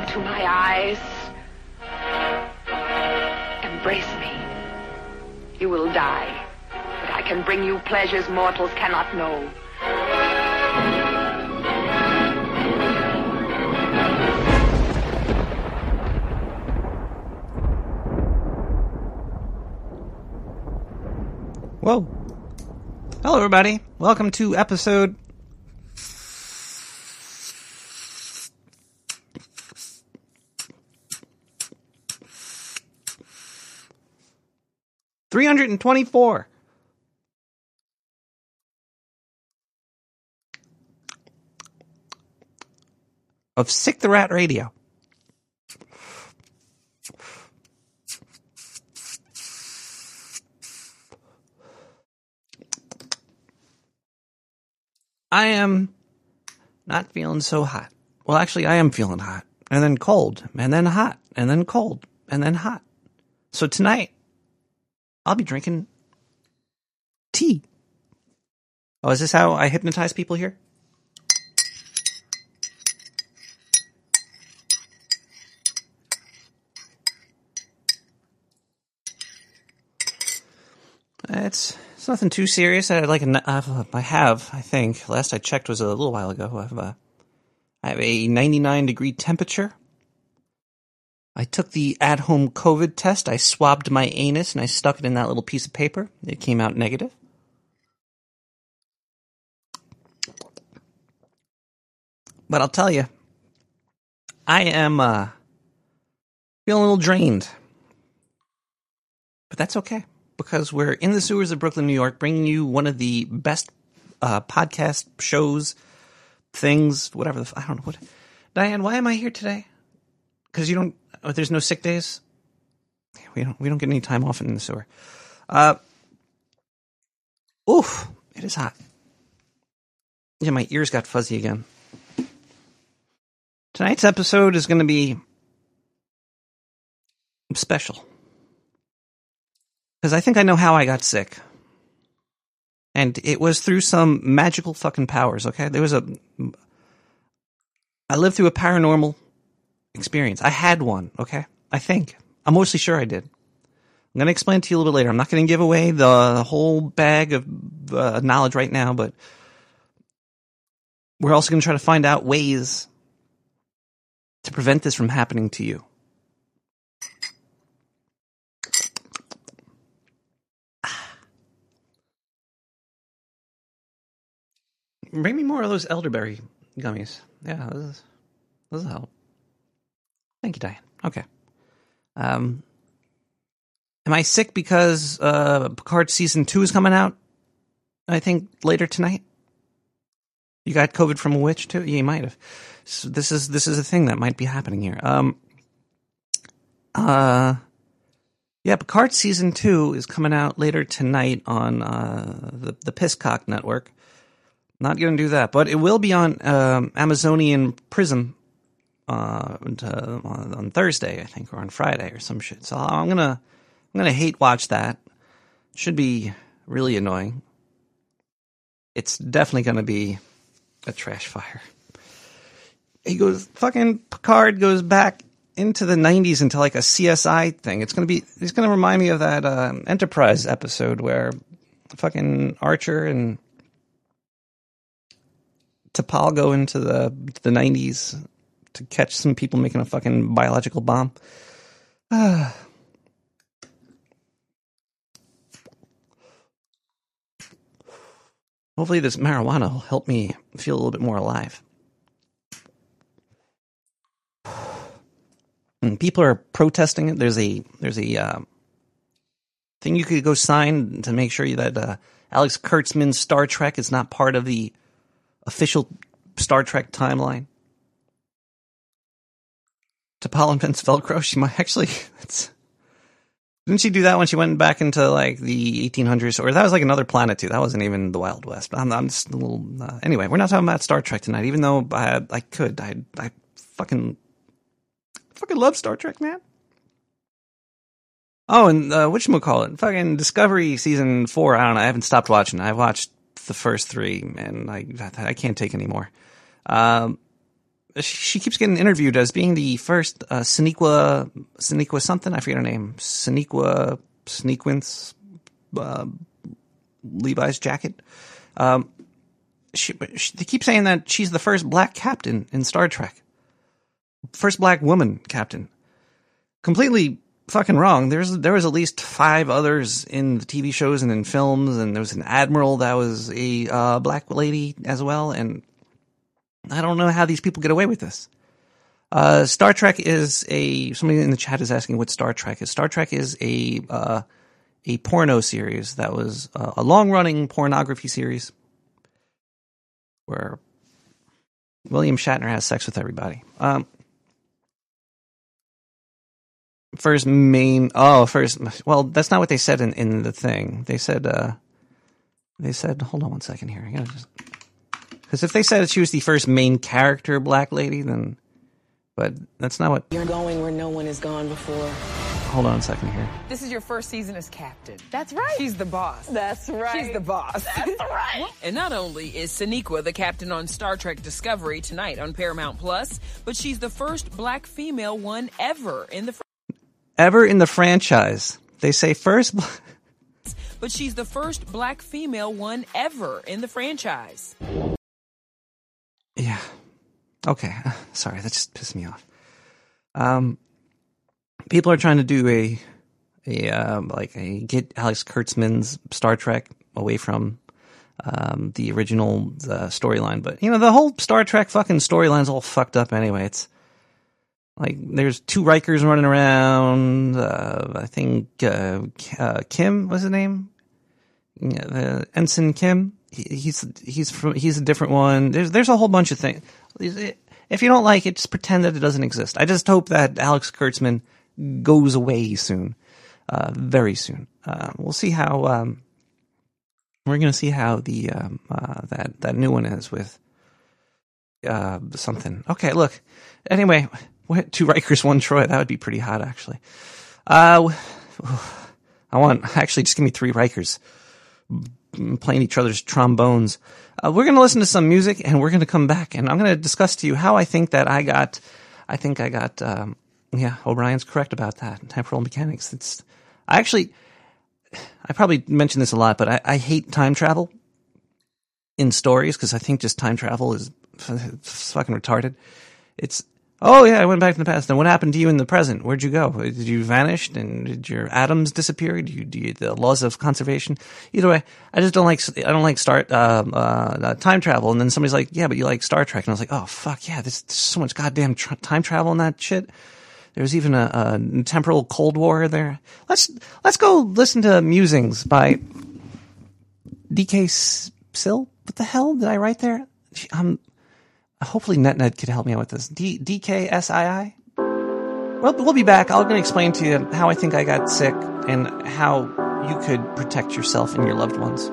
into my eyes. Embrace me. You will die, but I can bring you pleasures mortals cannot know. Whoa. Hello, everybody. Welcome to episode. Three hundred and twenty-four. Of Sick the Rat Radio. I am not feeling so hot. Well, actually, I am feeling hot, and then cold, and then hot, and then cold, and then hot. So tonight, I'll be drinking tea. Oh, is this how I hypnotize people here? It's it's nothing too serious. I like a, uh, I have I think last I checked was a little while ago. I have a I have a 99 degree temperature. I took the at home COVID test. I swabbed my anus and I stuck it in that little piece of paper. It came out negative. But I'll tell you, I am uh, feeling a little drained. But that's okay because we're in the sewers of Brooklyn, New York, bringing you one of the best uh, podcast shows, things, whatever. The, I don't know what. Diane, why am I here today? Because you don't. Oh, there's no sick days. We don't. We don't get any time off in the sewer. Uh, oof! It is hot. Yeah, my ears got fuzzy again. Tonight's episode is going to be special because I think I know how I got sick. And it was through some magical fucking powers, okay? There was a. I lived through a paranormal experience. I had one, okay? I think. I'm mostly sure I did. I'm going to explain to you a little bit later. I'm not going to give away the whole bag of uh, knowledge right now, but we're also going to try to find out ways to prevent this from happening to you. Bring me more of those elderberry gummies. Yeah, this is this will help. Thank you, Diane. Okay. Um, am I sick because uh, Picard season two is coming out? I think later tonight. You got COVID from a witch too? Yeah, you might have. So this is this is a thing that might be happening here. Um. Uh. Yeah, Picard season two is coming out later tonight on uh, the the Pisscock network. Not going to do that, but it will be on um, Amazonian Prism uh, on Thursday, I think, or on Friday or some shit. So I'm gonna I'm gonna hate watch that. Should be really annoying. It's definitely gonna be a trash fire. He goes fucking Picard goes back into the 90s into like a CSI thing. It's gonna be it's gonna remind me of that uh, Enterprise episode where fucking Archer and T'Pol go into the the nineties to catch some people making a fucking biological bomb. Uh, hopefully, this marijuana will help me feel a little bit more alive. And people are protesting it. There's a there's a uh, thing you could go sign to make sure that uh, Alex Kurtzman's Star Trek is not part of the official Star Trek timeline. T'Pol invents Velcro. She might actually. didn't she do that when she went back into like the 1800s? Or that was like another planet too. That wasn't even the Wild West. I'm, I'm just a little. Uh, anyway, we're not talking about Star Trek tonight. Even though I, I could, I, I fucking, fucking love Star Trek, man. Oh, and uh, which call it? Fucking Discovery season four. I don't know. I haven't stopped watching. I've watched the first three, and I I can't take anymore. Um, she keeps getting interviewed as being the first uh, Sonequa Sonequa something. I forget her name. Sonequa Snequence uh, Levi's jacket. Um, she, she, they keep saying that she's the first black captain in Star Trek. First black woman captain. Completely fucking wrong. There's there was at least five others in the TV shows and in films, and there was an admiral that was a uh, black lady as well. And I don't know how these people get away with this. Uh, Star Trek is a somebody in the chat is asking what Star Trek is. Star Trek is a uh, a porno series that was uh, a long running pornography series where William Shatner has sex with everybody. Um, first main oh first well that's not what they said in, in the thing. They said uh, they said hold on one second here. I gotta just because if they said she was the first main character black lady, then, but that's not what. You're going where no one has gone before. Hold on a second here. This is your first season as captain. That's right. She's the boss. That's right. She's the boss. That's right. and not only is Sonequa the captain on Star Trek Discovery tonight on Paramount Plus, but she's the first black female one ever in the. Fr- ever in the franchise. They say first. Bl- but she's the first black female one ever in the franchise. Yeah. Okay. Sorry, that just pissed me off. Um, people are trying to do a a uh, like a get Alex Kurtzman's Star Trek away from um, the original uh, storyline, but you know the whole Star Trek fucking storyline's all fucked up anyway. It's like there's two Rikers running around. Uh, I think uh, uh, Kim was the name, yeah, Ensign Kim he's he's from he's a different one. There's there's a whole bunch of things. If you don't like it, just pretend that it doesn't exist. I just hope that Alex Kurtzman goes away soon, uh, very soon. Uh, we'll see how um, we're going to see how the um, uh, that that new one is with uh, something. Okay, look. Anyway, two Rikers, one Troi. That would be pretty hot, actually. Uh, I want actually just give me three Rikers playing each other's trombones. Uh, we're going to listen to some music and we're going to come back and I'm going to discuss to you how I think that I got, I think I got, um, yeah, O'Brien's correct about that. Temporal mechanics. It's, I actually, I probably mentioned this a lot, but I, I hate time travel in stories because I think just time travel is fucking retarded. It's, Oh yeah, I went back to the past. And what happened to you in the present? Where'd you go? Did you vanish? And did your atoms disappear? Do you, you, the laws of conservation? Either way, I just don't like I don't like start uh, uh, time travel. And then somebody's like, "Yeah, but you like Star Trek," and I was like, "Oh fuck yeah, there's, there's so much goddamn tr- time travel in that shit." There's even a, a temporal Cold War there. Let's let's go listen to musings by D.K. Sill. What the hell did I write there? I'm hopefully NetNet could help me out with this. D- DKSII? Well, we'll be back. I'm going to explain to you how I think I got sick and how you could protect yourself and your loved ones.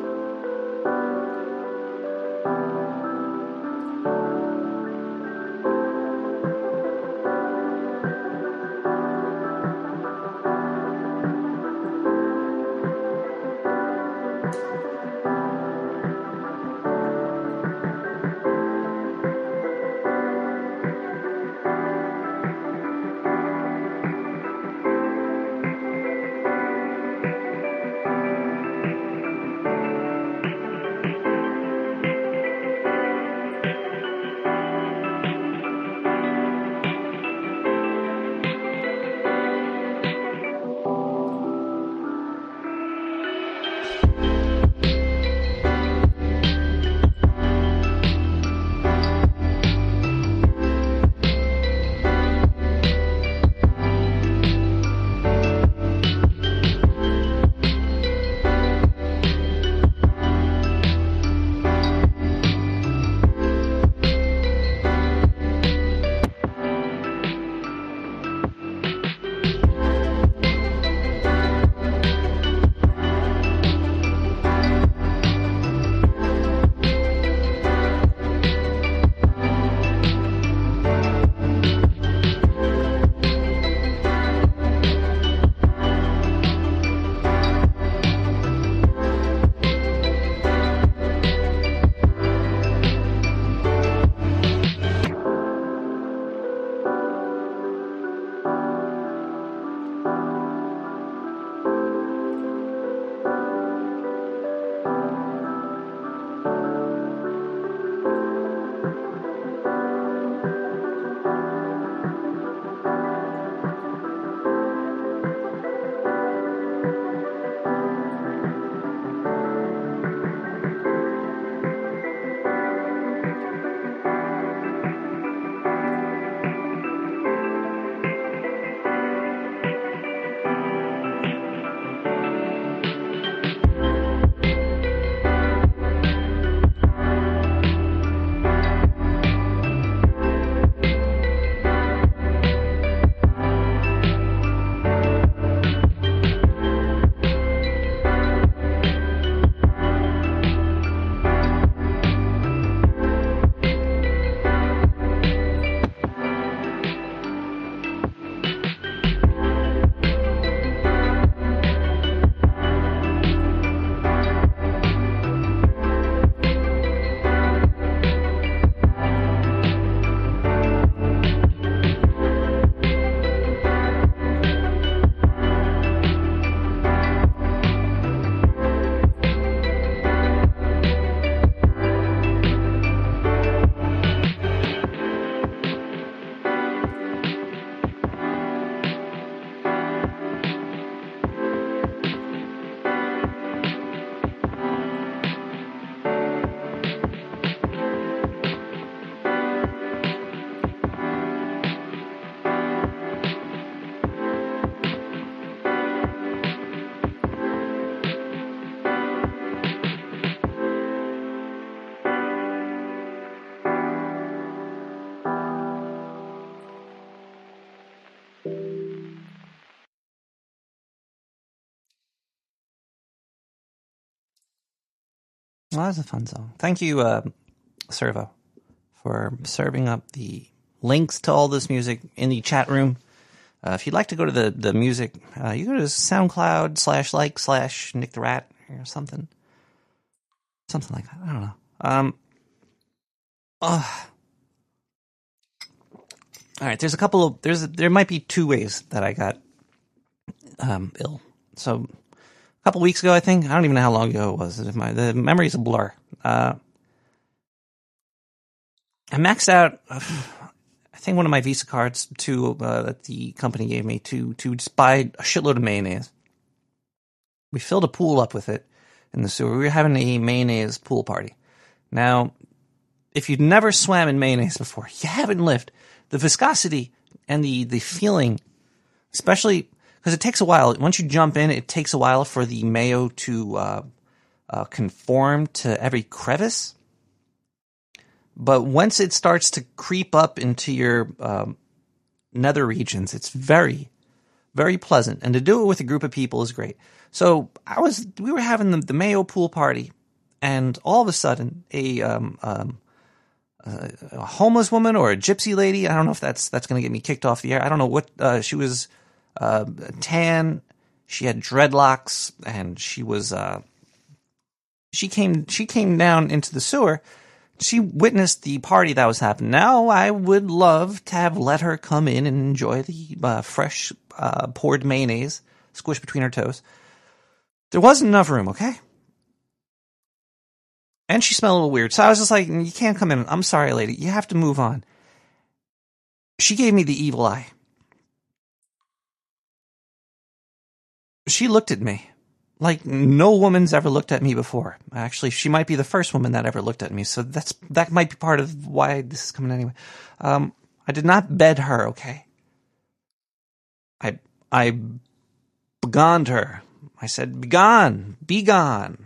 Well, that was a fun song. Thank you, uh, Servo, for serving up the links to all this music in the chat room. Uh, if you'd like to go to the the music, uh, you go to SoundCloud slash like slash Nick the Rat or something, something like that. I don't know. Um. Uh, all right. There's a couple of there's there might be two ways that I got um ill. So couple weeks ago, I think I don't even know how long ago it was. My the memory's a blur. Uh, I maxed out. I think one of my Visa cards to uh, that the company gave me to to just buy a shitload of mayonnaise. We filled a pool up with it in the sewer. We were having a mayonnaise pool party. Now, if you've never swam in mayonnaise before, you haven't lived. The viscosity and the the feeling, especially because it takes a while. Once you jump in, it takes a while for the mayo to uh, uh, conform to every crevice. But once it starts to creep up into your um, nether regions, it's very, very pleasant. And to do it with a group of people is great. So I was, we were having the, the Mayo pool party, and all of a sudden, a, um, um, a homeless woman or a gypsy lady. I don't know if that's that's going to get me kicked off the air. I don't know what uh, she was. Uh, tan. She had dreadlocks, and she was. Uh, she came. She came down into the sewer. She witnessed the party that was happening. Now I would love to have let her come in and enjoy the uh, fresh uh, poured mayonnaise squished between her toes. There wasn't enough room. Okay. And she smelled a little weird. So I was just like, you can't come in. I'm sorry, lady. You have to move on. She gave me the evil eye. She looked at me like no woman's ever looked at me before. Actually, she might be the first woman that ever looked at me. So that's, that might be part of why this is coming anyway. Um, I did not bed her, okay? I, I begoned her. I said, begone, be gone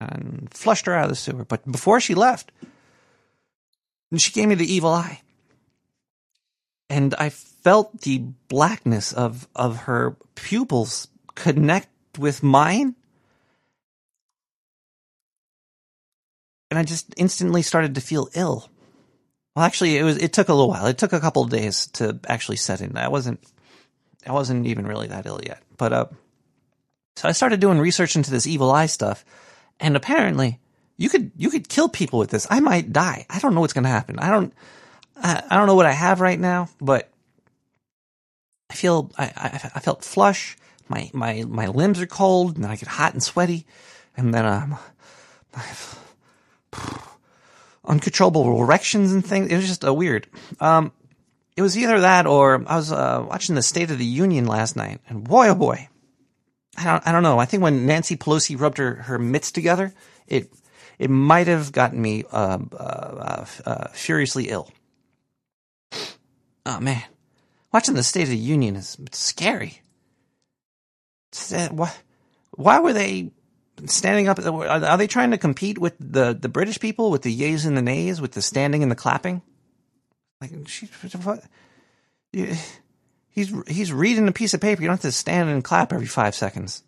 and flushed her out of the sewer. But before she left, she gave me the evil eye. And I felt the blackness of, of her pupils connect with mine. And I just instantly started to feel ill. Well, actually, it was, it took a little while. It took a couple of days to actually set in. I wasn't, I wasn't even really that ill yet. But, uh, so I started doing research into this evil eye stuff and apparently, you could you could kill people with this. I might die. I don't know what's going to happen. I don't I, I, don't know what I have right now, but I feel I, I, I felt flush. My my my limbs are cold, and I get hot and sweaty, and then um, I have uncontrollable erections and things. It was just a weird. Um, it was either that or I was uh, watching the State of the Union last night, and boy oh boy, I don't, I don't know. I think when Nancy Pelosi rubbed her, her mitts together, it it might have gotten me uh, uh, uh, furiously ill. Oh man, watching the State of the Union is scary. Why, why were they standing up? Are they trying to compete with the, the British people with the yays and the nays, with the standing and the clapping? Like, she, what? He's he's reading a piece of paper. You don't have to stand and clap every five seconds.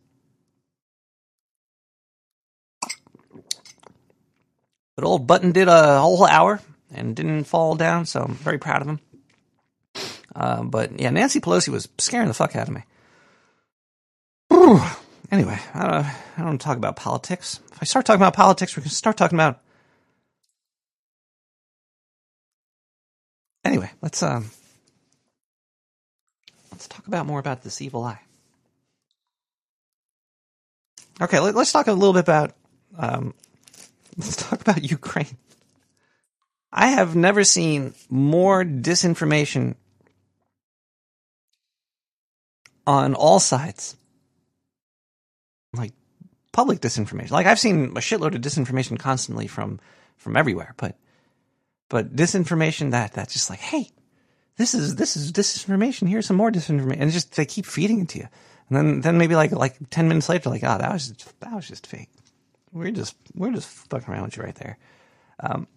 But old Button did a whole hour and didn't fall down, so I'm very proud of him. Uh, but yeah, Nancy Pelosi was scaring the fuck out of me. Anyway, I don't, want to talk about politics. If I start talking about politics, going to start talking about. Anyway, let's um, let's talk about more about this evil eye. Okay, let, us talk a little bit about um, let's talk about Ukraine. I have never seen more disinformation on all sides. Like public disinformation. Like I've seen a shitload of disinformation constantly from from everywhere, but but disinformation that that's just like, hey, this is this is disinformation. Here's some more disinformation, and just they keep feeding it to you. And then then maybe like like ten minutes later, like, oh, that was just, that was just fake. We're just we're just fucking around with you right there. Um,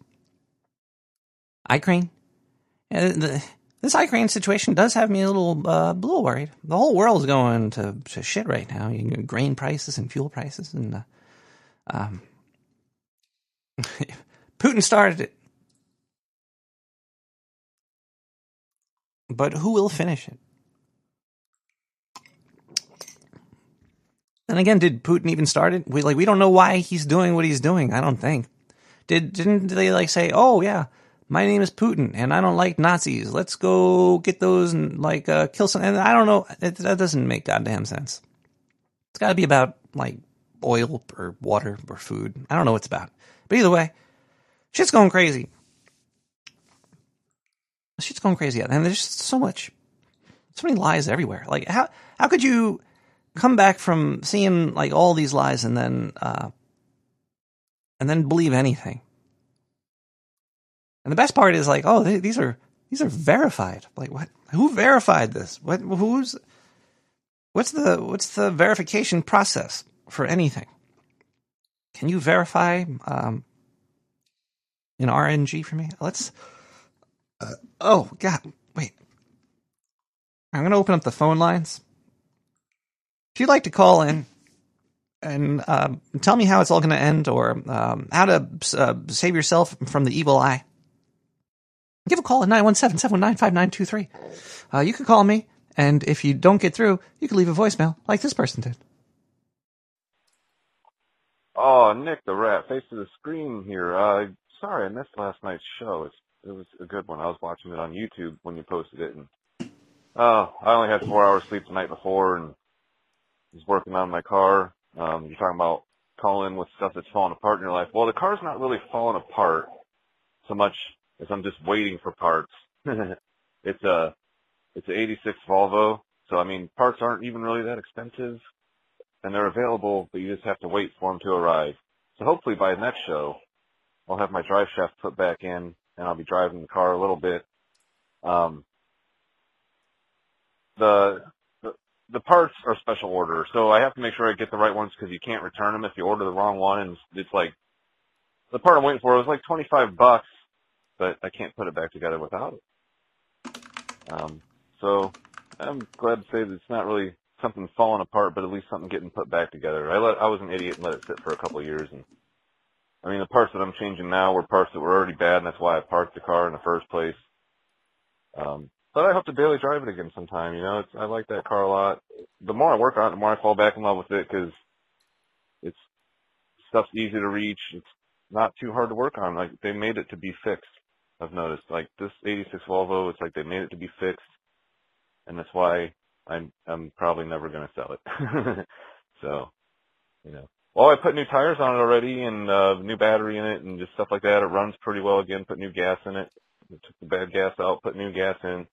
Ukraine, the, this Ukraine situation does have me a little uh, a little worried. The whole world's going to, to shit right now. You know, grain prices and fuel prices, and uh, Um, Putin started it. But who will finish it? And again, did Putin even start it? We like we don't know why he's doing what he's doing. I don't think. Did didn't they like say, "Oh yeah, my name is Putin and I don't like Nazis. Let's go get those and like uh, kill some." And I don't know. It, that doesn't make goddamn sense. It's got to be about like oil or water or food. I don't know what it's about. But either way, shit's going crazy. Shit's going crazy, and there's just so much, so many lies everywhere. Like how how could you? come back from seeing like all these lies and then uh, and then believe anything. And the best part is like, oh, they, these are these are verified. Like what? Who verified this? What? Who's? What's the what's the verification process for anything? Can you verify um, in RNG for me? Let's. Uh, oh God! Wait. I'm gonna open up the phone lines. If you'd like to call in and uh, tell me how it's all going to end or um, how to uh, save yourself from the evil eye, give a call at 917 719 5923. Uh, you can call me, and if you don't get through, you can leave a voicemail like this person did. Oh, Nick the Rat, face to the screen here. Uh, sorry, I missed last night's show. It's, it was a good one. I was watching it on YouTube when you posted it, and oh, I only had four hours sleep the night before, and was working on my car. Um, you're talking about calling with stuff that's falling apart in your life. Well, the car's not really falling apart so much as I'm just waiting for parts. it's a it's an 86 Volvo, so I mean parts aren't even really that expensive, and they're available, but you just have to wait for them to arrive. So hopefully by the next show, I'll have my drive shaft put back in, and I'll be driving the car a little bit. Um, the the parts are special order, so I have to make sure I get the right ones because you can't return them if you order the wrong one. And it's like the part I'm waiting for was like 25 bucks, but I can't put it back together without it. Um, so I'm glad to say that it's not really something falling apart, but at least something getting put back together. I let I was an idiot and let it sit for a couple of years, and I mean the parts that I'm changing now were parts that were already bad, and that's why I parked the car in the first place. Um, but I hope to daily drive it again sometime. You know, it's, I like that car a lot. The more I work on it, the more I fall back in love with it because it's stuff's easy to reach. It's not too hard to work on. Like they made it to be fixed. I've noticed. Like this '86 Volvo, it's like they made it to be fixed, and that's why I'm I'm probably never going to sell it. so, you know. Well, I put new tires on it already and uh, new battery in it and just stuff like that. It runs pretty well again. Put new gas in it. Took the bad gas out. Put new gas in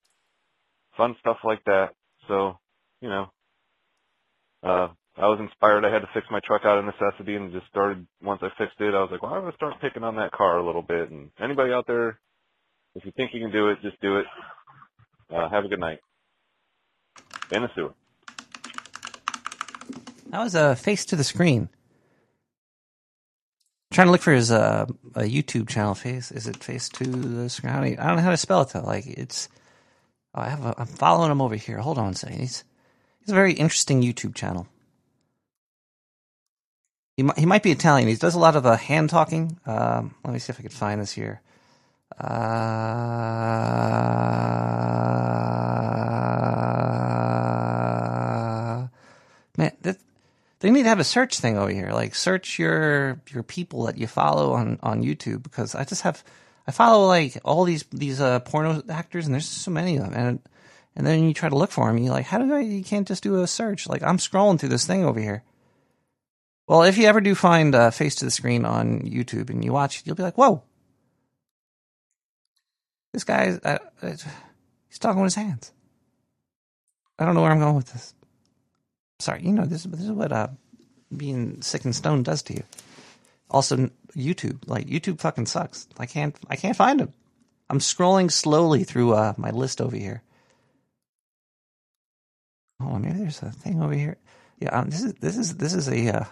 fun stuff like that. So, you know, uh, I was inspired. I had to fix my truck out of necessity and just started, once I fixed it, I was like, well, I'm going to start picking on that car a little bit. And anybody out there, if you think you can do it, just do it. Uh, have a good night. In the sewer. That was a face to the screen. trying to look for his uh, a YouTube channel. Face is it face to the screen? I don't, I don't know how to spell it though. Like it's Oh, I have a, I'm following him over here. Hold on a second. He's he's a very interesting YouTube channel. He might, he might be Italian. He does a lot of uh, hand talking. Um, let me see if I can find this here. Uh, man, that, they need to have a search thing over here. Like search your your people that you follow on on YouTube because I just have I follow like all these these uh, porno actors, and there's so many of them, and and then you try to look for them, you're like, how do I? You can't just do a search. Like I'm scrolling through this thing over here. Well, if you ever do find uh, face to the screen on YouTube and you watch it, you'll be like, whoa, this guy, uh, he's talking with his hands. I don't know where I'm going with this. Sorry, you know this. This is what uh, being sick and stoned does to you. Also, YouTube. Like YouTube fucking sucks. I can't I can't find him. I'm scrolling slowly through uh, my list over here. Oh, maybe there's a thing over here. Yeah, um, this is this is this is a. Uh,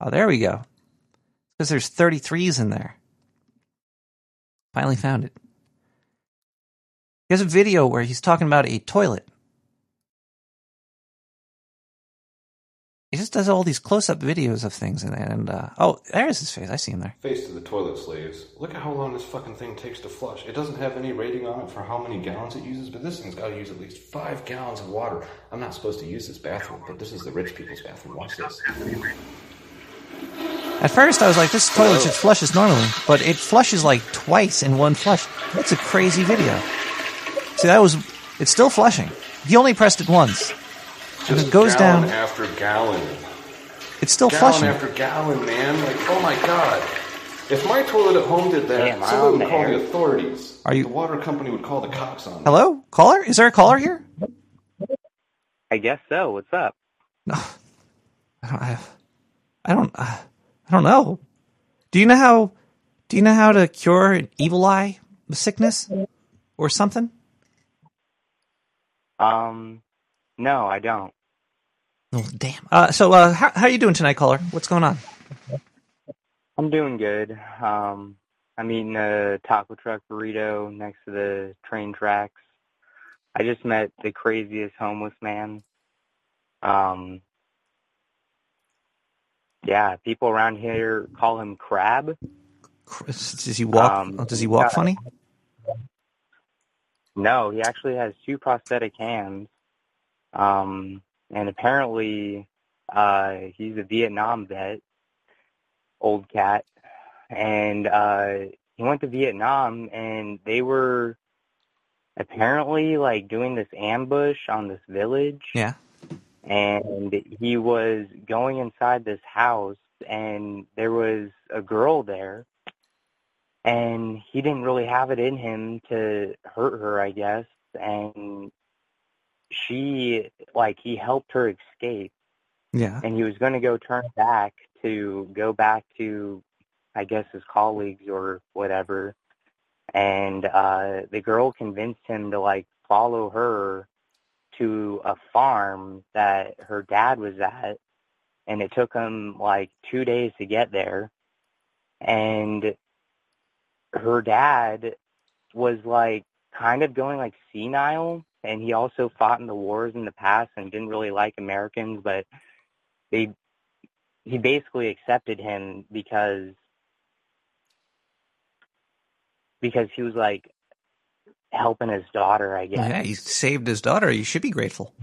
oh, there we go. Because there's 33s in there. Finally found it. He has a video where he's talking about a toilet. he just does all these close up videos of things and and uh, oh there's his face. I see him there. Face to the toilet slaves. Look at how long this fucking thing takes to flush. It doesn't have any rating on it for how many gallons it uses, but this thing's got to use at least five gallons of water. I'm not supposed to use this bathroom, but this is the rich people's bathroom. Watch this. At first, I was like, this toilet should flush flushes normally, but it flushes like twice in one flush. That's a crazy video. See, that was. It's still flushing. He only pressed it once. And it goes gallon down. after gallon. It's still Gallon flushing. after gallon, man. Like, oh my god. If my toilet at home did that, Damn, somebody I'm would call the authorities. Are you- The water company would call the cops on me. Hello, caller? Is there a caller here? I guess so. What's up? No, I don't. I, I don't. Uh, I don't know. Do you know how? Do you know how to cure an evil eye sickness or something? Um, no, I don't. Oh, damn. Uh, so, uh, how how you doing tonight, caller? What's going on? I'm doing good. Um, I'm eating a taco truck burrito next to the train tracks. I just met the craziest homeless man. Um, yeah, people around here call him Crab. Does he walk? Um, oh, does he walk yeah. funny? No, he actually has two prosthetic hands. Um, and apparently, uh, he's a Vietnam vet, old cat. And, uh, he went to Vietnam and they were apparently like doing this ambush on this village. Yeah. And he was going inside this house and there was a girl there and he didn't really have it in him to hurt her, I guess. And she, like, he helped her escape, Yeah. and he was going to go turn back to go back to, I guess, his colleagues or whatever. And uh, the girl convinced him to like follow her to a farm that her dad was at, and it took him like two days to get there. And her dad was like kind of going like senile and he also fought in the wars in the past and didn't really like Americans but they he basically accepted him because because he was like helping his daughter I guess. Yeah. He saved his daughter. You should be grateful.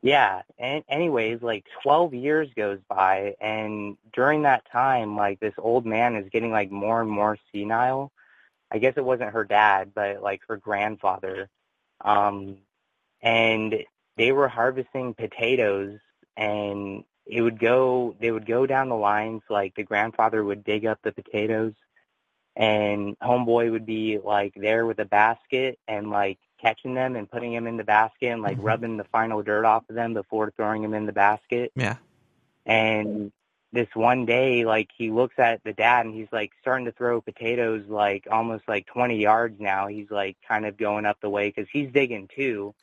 Yeah, and anyways, like 12 years goes by and during that time like this old man is getting like more and more senile. I guess it wasn't her dad, but like her grandfather. Um and they were harvesting potatoes and it would go they would go down the lines like the grandfather would dig up the potatoes and homeboy would be like there with a basket and like catching them and putting them in the basket and like Mhm. rubbing the final dirt off of them before throwing them in the basket. Yeah. and this one day like he looks at the dad and he's like starting to throw potatoes like almost like 20 yards now. He's like kind of going up the way because he's digging too.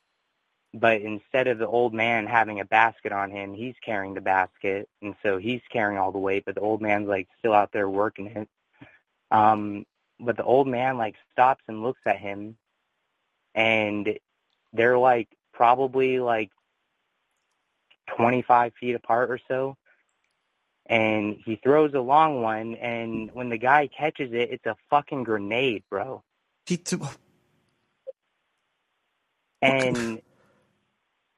But instead of the old man having a basket on him he's carrying the basket. And so he's carrying all the weight but the old man's like still out there working it um but the old man like stops and looks at him and they're like probably like 25 feet apart or so. And he throws a long one and when the guy catches it it's a fucking grenade bro. He t- and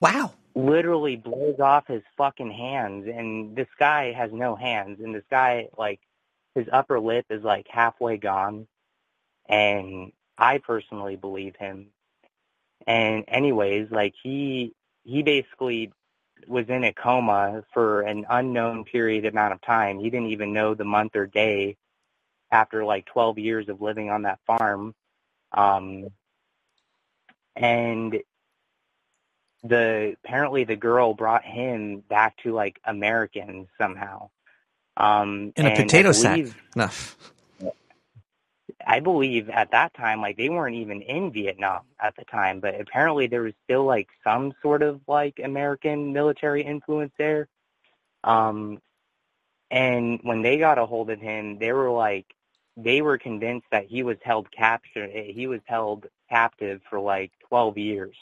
wow. literally blows off his fucking hands and this guy has no hands and this guy like his upper lip is like halfway gone and I personally believe him. And anyways, like he he basically was in a coma for an unknown period amount of time. He didn't even know the month or day after like 12 years of living on that farm. Um and the apparently the girl brought him back to like Americans somehow. Um In a potato sack. believe- No. I believe at that time, like they weren't even in Vietnam at the time, but apparently there was still like some sort of like American military influence there. Um, and when they got a hold of him, they were like, they were convinced that he was held captured. He was held captive for like 12 years.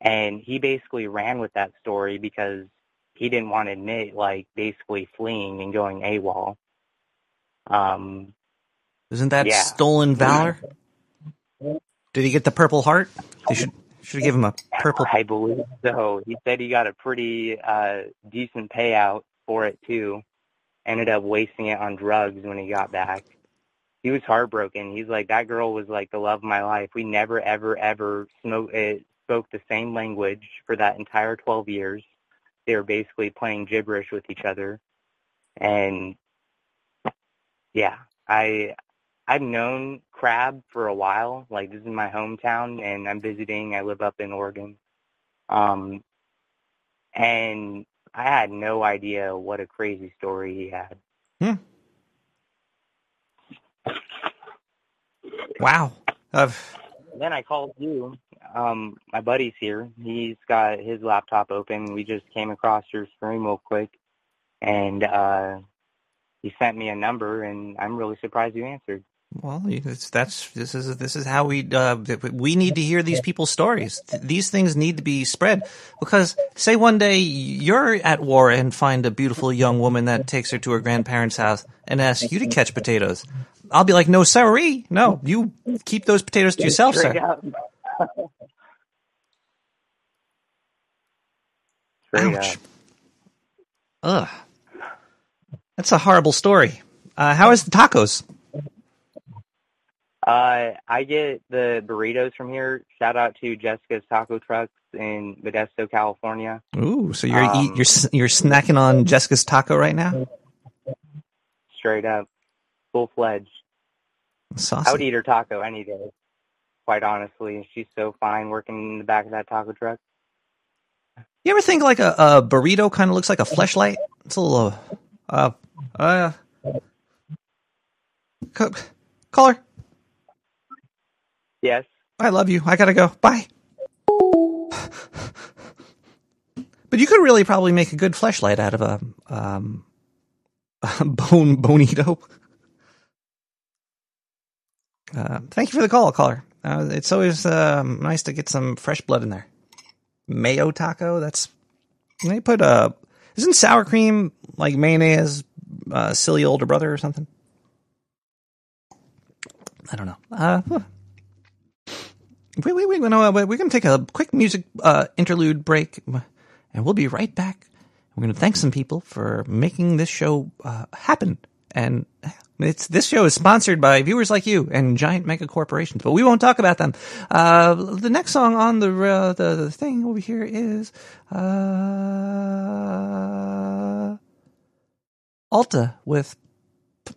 And he basically ran with that story because he didn't want to admit like basically fleeing and going AWOL. Um, Isn't that Yeah. stolen valor? Did he get the Purple Heart? They should should give him a purple. I believe so. He said he got a pretty uh decent payout for it too. Ended up wasting it on drugs when he got back. He was heartbroken. He's like, that girl was like the love of my life. We never, ever, ever smoke, uh, spoke the same language for that entire 12 years. They were basically playing gibberish with each other. And yeah, I, I've known Crab for a while. Like this is my hometown and I'm visiting. I live up in Oregon. Um, and I had no idea what a crazy story he had. Hmm. Wow. Uh, Then I called you. Um, my buddy's here. He's got his laptop open. We just came across your screen real quick, and uh, he sent me a number, and I'm really surprised you answered. Well, it's, that's this is this is how we uh, we need to hear these people's stories. Th- These things need to be spread because say one day you're at war and find a beautiful young woman that takes her to her grandparents' house and asks you to catch potatoes. I'll be like, no, sorry, no, you keep those potatoes to yourself, sir. Ouch. Ugh. That's a horrible story. Uh, how is the tacos? Uh, I get the burritos from here. Shout out to Jessica's Taco Trucks in Modesto, California. Ooh, so you're Um, eat, you're you're snacking on Jessica's taco right now. Straight up, full fledged. I would eat her taco any day. Quite honestly, she's so fine working in the back of that taco truck. You ever think like a, a burrito kind of looks like a fleshlight? It's a little uh uh. ca- Caller, Yes. I love you. I gotta go. Bye. But you could really probably make a good fleshlight out of a um a bone bonito. Uh, thank you for the call, caller. Uh, it's always um, nice to get some fresh blood in there. Mayo taco. That's they put uh isn't sour cream like mayonnaise uh, silly older brother or something? I don't know. Uh. Wait, wait, wait. Uh, we're going to take a quick music uh, interlude break, and we'll be right back. We're going to thank some people for making this show uh, happen. And it's this show is sponsored by viewers like you and giant mega corporations, but we won't talk about them. Uh, the next song on the uh, the, the thing over here is uh, Alta with the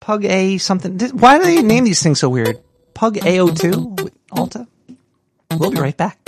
Pug A something. Why do they name these things so weird? Pug AO2 with Alta. We'll be right back.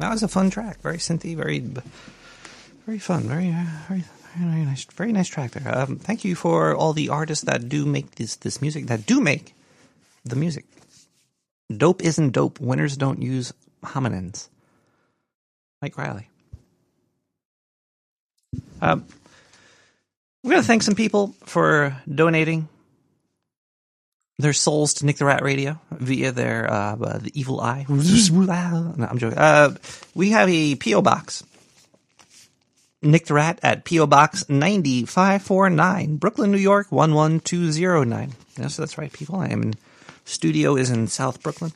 That was a fun track. Very synthy, very, very fun. Very, very, very nice. Very nice track there. Um, thank you for all the artists that do make this this music. That do make the music. Dope isn't dope. Winners don't use hominins. Mike Riley. Um, we're going to thank some people for donating their souls to Nick the Rat Radio via their uh, uh, the Evil Eye. no, I'm joking. Uh, we have a PO box. Nick the Rat at PO Box 9549, Brooklyn, New York 11209. Yes, that's right, people. I am in studio is in South Brooklyn.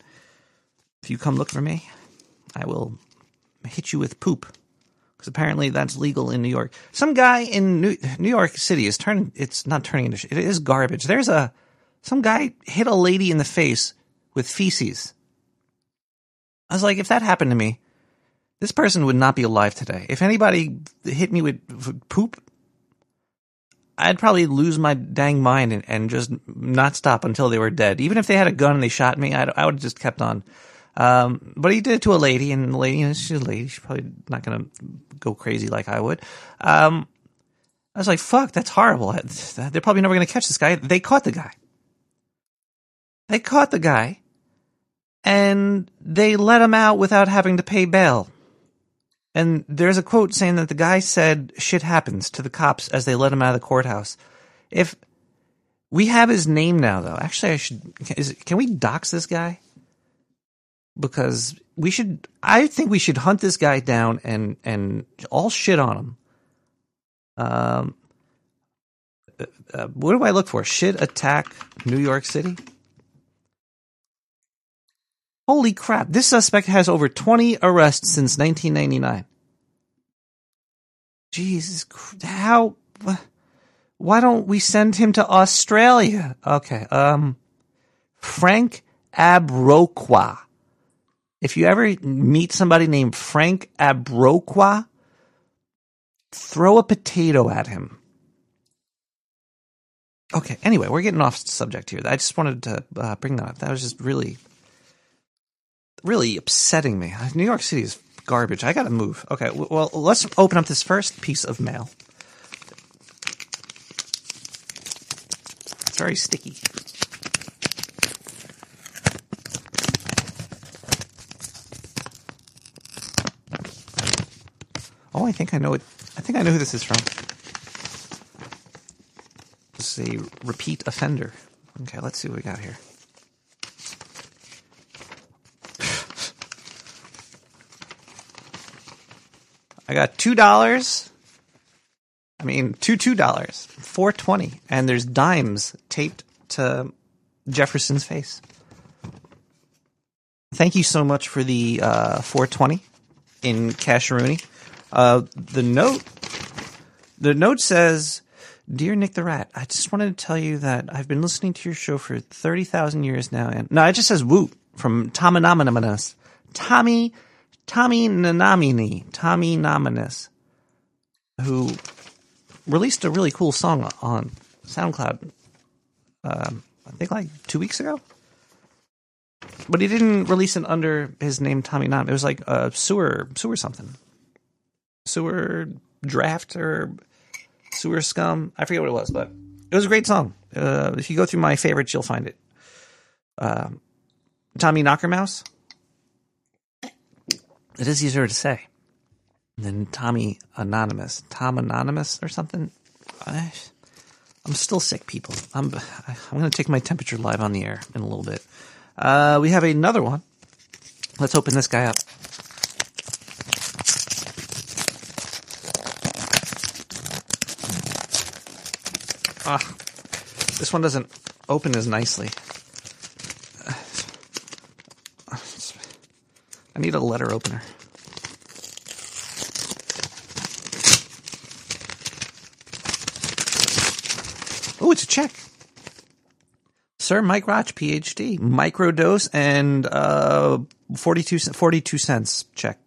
If you come look for me, I will hit you with poop because apparently that's legal in New York. Some guy in New, New York City is turning. It's not turning into. It is garbage. There's a some guy hit a lady in the face with feces. I was like, if that happened to me, this person would not be alive today. If anybody hit me with, poop, I'd probably lose my dang mind and, and, just not stop until they were dead. Even if they had a gun and they shot me, I'd, I would have just kept on. Um, but he did it to a lady, and the lady, you know, she's a lady. She's probably not going to go crazy like I would. Um, I was like, fuck, that's horrible. They're probably never going to catch this guy. They caught the guy. They caught the guy, and they let him out without having to pay bail. And there's a quote saying that the guy said shit happens to the cops as they let him out of the courthouse. If we have his name now, though, actually, I should. Is, can we dox this guy? Because we should. I think we should hunt this guy down and and all shit on him. Um, uh, uh what do I look for? Shit attack New York City. Holy crap, this suspect has over 20 arrests since 1999. Jesus, how, why don't we send him to Australia? Okay, um, Frank Abrokwa. If you ever meet somebody named Frank Abrokwa, throw a potato at him. Okay, anyway, we're getting off subject here. I just wanted to uh, bring that up. That was just really really upsetting me. New York City is garbage. I gotta move. Okay, well, let's open up this first piece of mail. It's very sticky. Oh, I think I know it. I think I know who this is from. This is a repeat offender. Okay, let's see what we got here. I got two dollars. I mean, two two dollars, four twenty, and there's dimes taped to Jefferson's face. Thank you so much for the uh, four twenty in Casharoonie. Uh, the note, the note says, "Dear Nick the Rat, I just wanted to tell you that I've been listening to your show for thirty thousand years now, and no, it just says Woot from Tominamanas. Tommy Tommy Nanamini, Tommy Nominus, who released a really cool song on SoundCloud, um, I think like two weeks ago. But he didn't release it under his name Tommy Nam. It was like a sewer sewer something. Sewer draft or sewer scum. I forget what it was, but it was a great song. Uh, if you go through my favorites, you'll find it. Uh, Tommy Knockermouse it is easier to say than Tommy Anonymous. Tom Anonymous or something. I, am still sick, people. I'm I'm going to take my temperature live on the air in a little bit. Uh, we have another one. Let's open this guy up. Ah, this one doesn't open as nicely. I need a letter opener. Oh, it's a check. Sir Mike Roch, PhD, microdose and uh, 42, 42 cents check.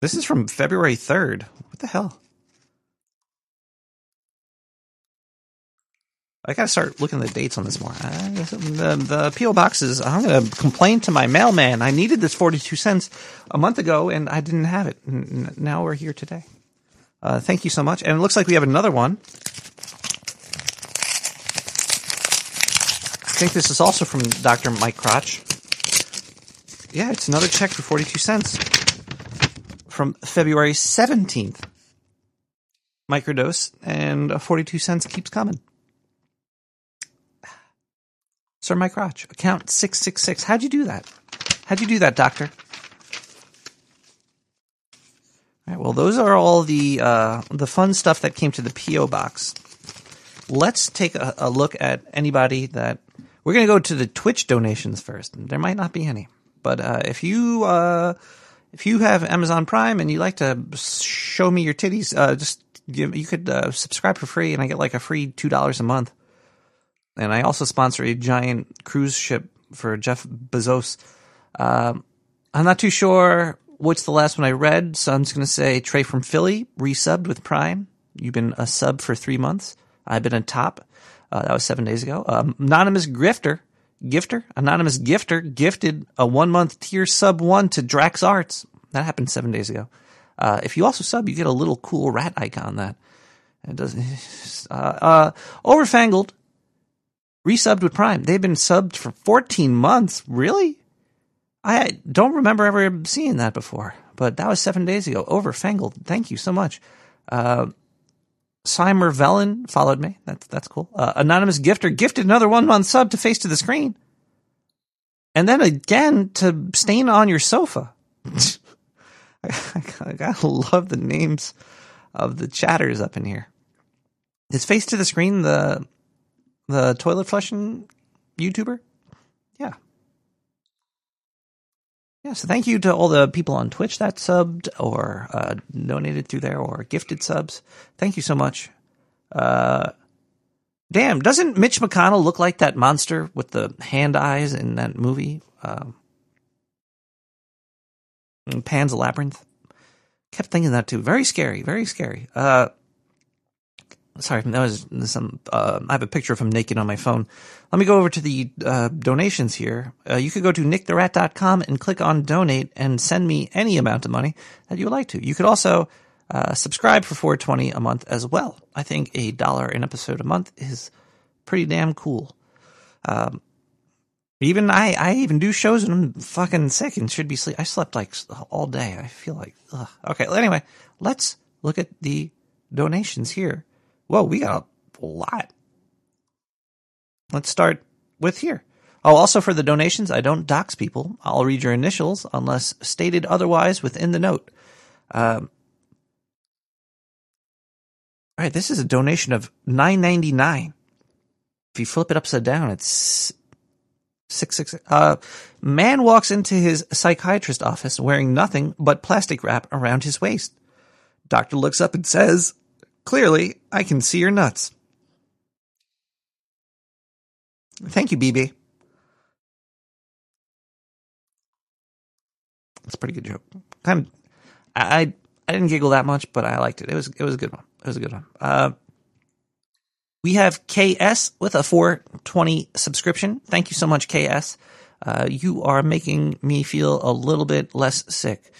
This is from February 3rd. What the hell? I gotta start looking at the dates on this more. Uh, the, the PO boxes. I'm gonna complain to my mailman. I needed this 42 cents a month ago, and I didn't have it. N- now we're here today. Uh, thank you so much. And it looks like we have another one. I think this is also from Dr. Mike Crotch. Yeah, it's another check for 42 cents from February 17th. Microdose, and uh, 42 cents keeps coming. Sir Mike Crotch, account 666. How'd you do that? How'd you do that, doctor? All right, well, those are all the uh, the fun stuff that came to the PO box. Let's take a, a look at anybody that we're going to go to the Twitch donations first. There might not be any, but uh, if you uh, if you have Amazon Prime and you like to show me your titties, uh, just give, you could uh, subscribe for free, and I get like a free two dollars a month. And I also sponsor a giant cruise ship for Jeff Bezos. Um, I'm not too sure what's the last one I read, so I'm just going to say Trey from Philly resubbed with Prime. You've been a sub for three months. I've been a top. Uh, that was seven days ago. Um, anonymous grifter, gifter, anonymous gifter gifted a one month tier sub one to Drax Arts. That happened seven days ago. Uh, if you also sub, you get a little cool rat icon that it doesn't. Uh, uh, overfangled resubbed with Prime. They've been subbed for 14 months. Really? I don't remember ever seeing that before, but that was seven days ago. Overfangled. Thank you so much. Uh, Simer Velen followed me. That's that's cool. Uh, Anonymous Gifter gifted another one month sub to Face to the Screen, and then again to Stain on Your Sofa. I, I gotta love the names of the chatters up in here. Is Face to the Screen the the toilet flushing YouTuber? Yeah. Yeah, so thank you to all the people on Twitch that subbed or uh, donated through there or gifted subs. Thank you so much. Uh, damn, doesn't Mitch McConnell look like that monster with the hand eyes in that movie? Um, Pan's Labyrinth. Kept thinking that too. Very scary, very scary. Uh, sorry, that was some. Uh, I have a picture of him naked on my phone. Let me go over to the uh, donations here. Uh, you could go to nicktherat.com and click on donate and send me any amount of money that you would like to. You could also uh, subscribe for four twenty a month as well. I think a dollar an episode a month is pretty damn cool. Um, even I, I even do shows when I'm fucking sick and should be sleep. I slept like all day. I feel like ugh. okay. Anyway, let's look at the donations here. Whoa, we got a lot. Let's start with here. Oh, also for the donations, I don't dox people. I'll read your initials unless stated otherwise within the note. Um, all right, this is a donation of nine ninety nine. If you flip it upside down, it's six six. Uh, man walks into his psychiatrist office wearing nothing but plastic wrap around his waist. Doctor looks up and says, Clearly, I can see your nuts. Thank you, BB. It's a pretty good joke. Kind of, I I didn't giggle that much, but I liked it. It was it was a good one. It was a good one. Uh, we have KS with a 420 subscription. Thank you so much, KS. Uh, you are making me feel a little bit less sick.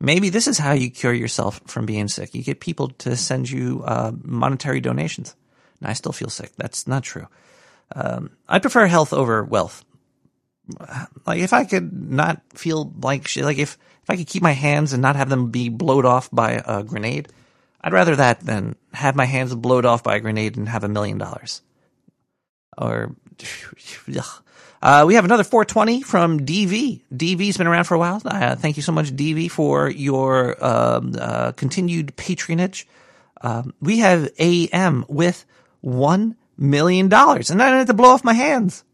Maybe this is how you cure yourself from being sick. You get people to send you uh, monetary donations. And I still feel sick. That's not true. Um, I prefer health over wealth. Like if I could not feel like shit, like if if I could keep my hands and not have them be blowed off by a grenade, I'd rather that than have my hands blowed off by a grenade and have a million dollars. Or uh, we have another 420 from DV. DV's been around for a while. Uh, thank you so much, DV, for your um, uh, continued patronage. Um, we have AM with one million dollars, and I don't have to blow off my hands.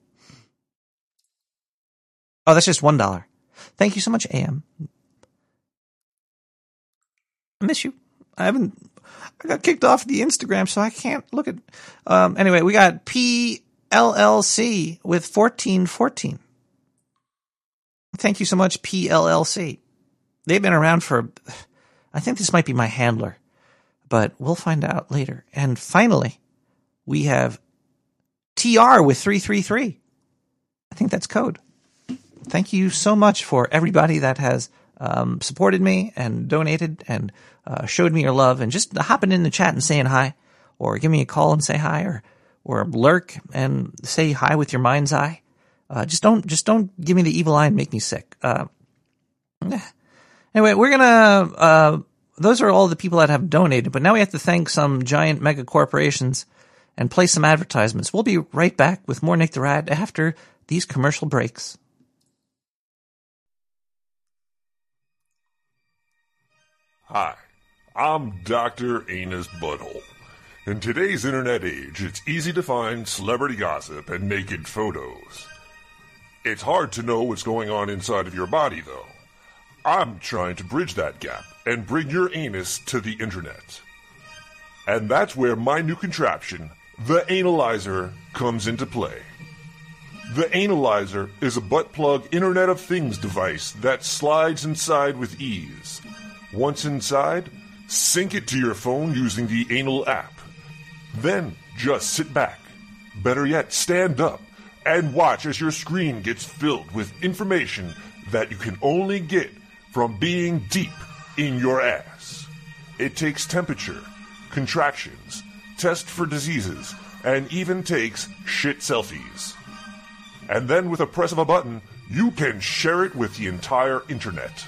Oh, that's just one dollar. Thank you so much, AM. I miss you. I haven't. I got kicked off the Instagram, so I can't look at. Um, anyway, we got PLLC with fourteen fourteen. Thank you so much, PLLC. They've been around for. I think this might be my handler, but we'll find out later. And finally, we have TR with 333. I think that's code. Thank you so much for everybody that has um, supported me and donated and uh, showed me your love and just hopping in the chat and saying hi or give me a call and say hi or or lurk and say hi with your mind's eye. Uh, just don't just don't give me the evil eye and make me sick. Uh, anyway, we're gonna. Uh, those are all the people that have donated, but now we have to thank some giant mega corporations and play some advertisements. We'll be right back with more Nick the Rat after these commercial breaks. Hi, I'm Dr. Anus Butthole. In today's internet age, it's easy to find celebrity gossip and naked photos. It's hard to know what's going on inside of your body, though. I'm trying to bridge that gap and bring your anus to the internet. And that's where my new contraption, the Analyzer, comes into play. The Analyzer is a butt plug Internet of Things device that slides inside with ease. Once inside, sync it to your phone using the Anal app. Then just sit back. Better yet, stand up and watch as your screen gets filled with information that you can only get from being deep in your ass. It takes temperature, contractions, test for diseases, and even takes shit selfies. And then with a press of a button, you can share it with the entire internet.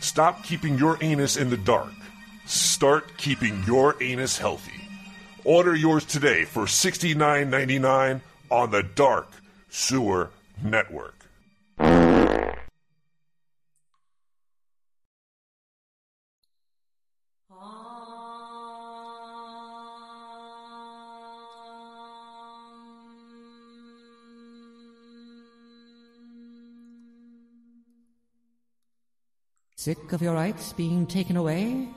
Stop keeping your anus in the dark. Start keeping your anus healthy. Order yours today for $69.99 on the Dark Sewer Network. Sick of your rights being taken away?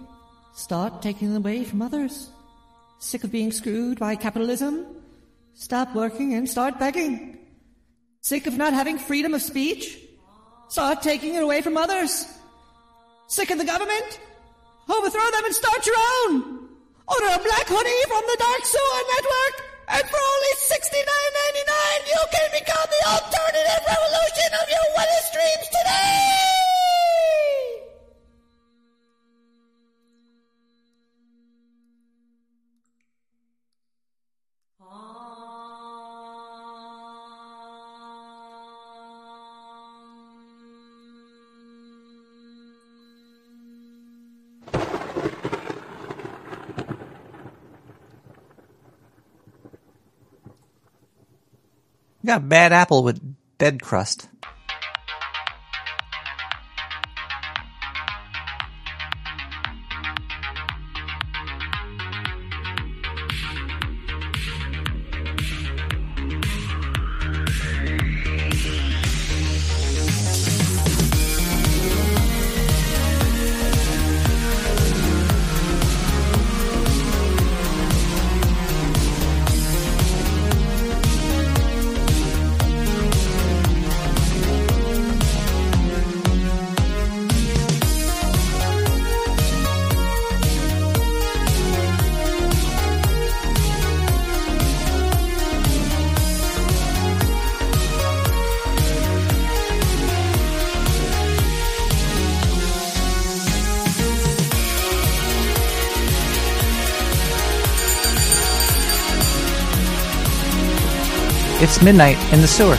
Start taking them away from others. Sick of being screwed by capitalism? Stop working and start begging. Sick of not having freedom of speech? Start taking it away from others. Sick of the government? Overthrow them and start your own. Order a black hoodie from the Dark Sewer Network, and for only $69.99 you can become the alternative revolution of your wildest dreams today! Got bad apple with dead crust. Midnight in the sewer.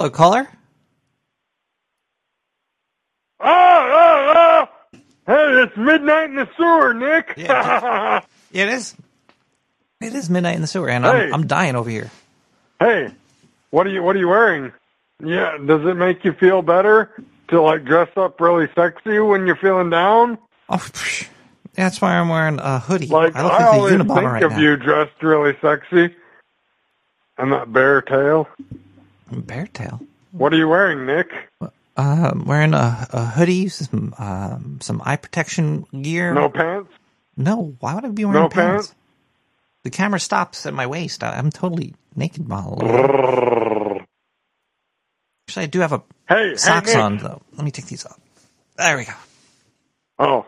Hello, caller. Oh, oh, oh! Hey, it's midnight in the sewer, Nick. Yeah, it is. It is midnight in the sewer, and Hey. I'm, I'm dying over here. hey, what are you what are you wearing? Yeah, does it make you feel better to like dress up really sexy when you're feeling down? Oh, psh. that's why I'm wearing a hoodie. Like I look I like the always Unabomber think right of now. you dressed really sexy. And that bear tail. Bear tail. What are you wearing, Nick? Uh, I'm wearing a, a hoodie, some um, some eye protection gear. No pants? No, why would I be wearing No pants? pants? The camera stops at my waist. I, I'm totally naked model. Actually, I do have a Hey, socks hey, on though. Let me take these off. There we go. Oh.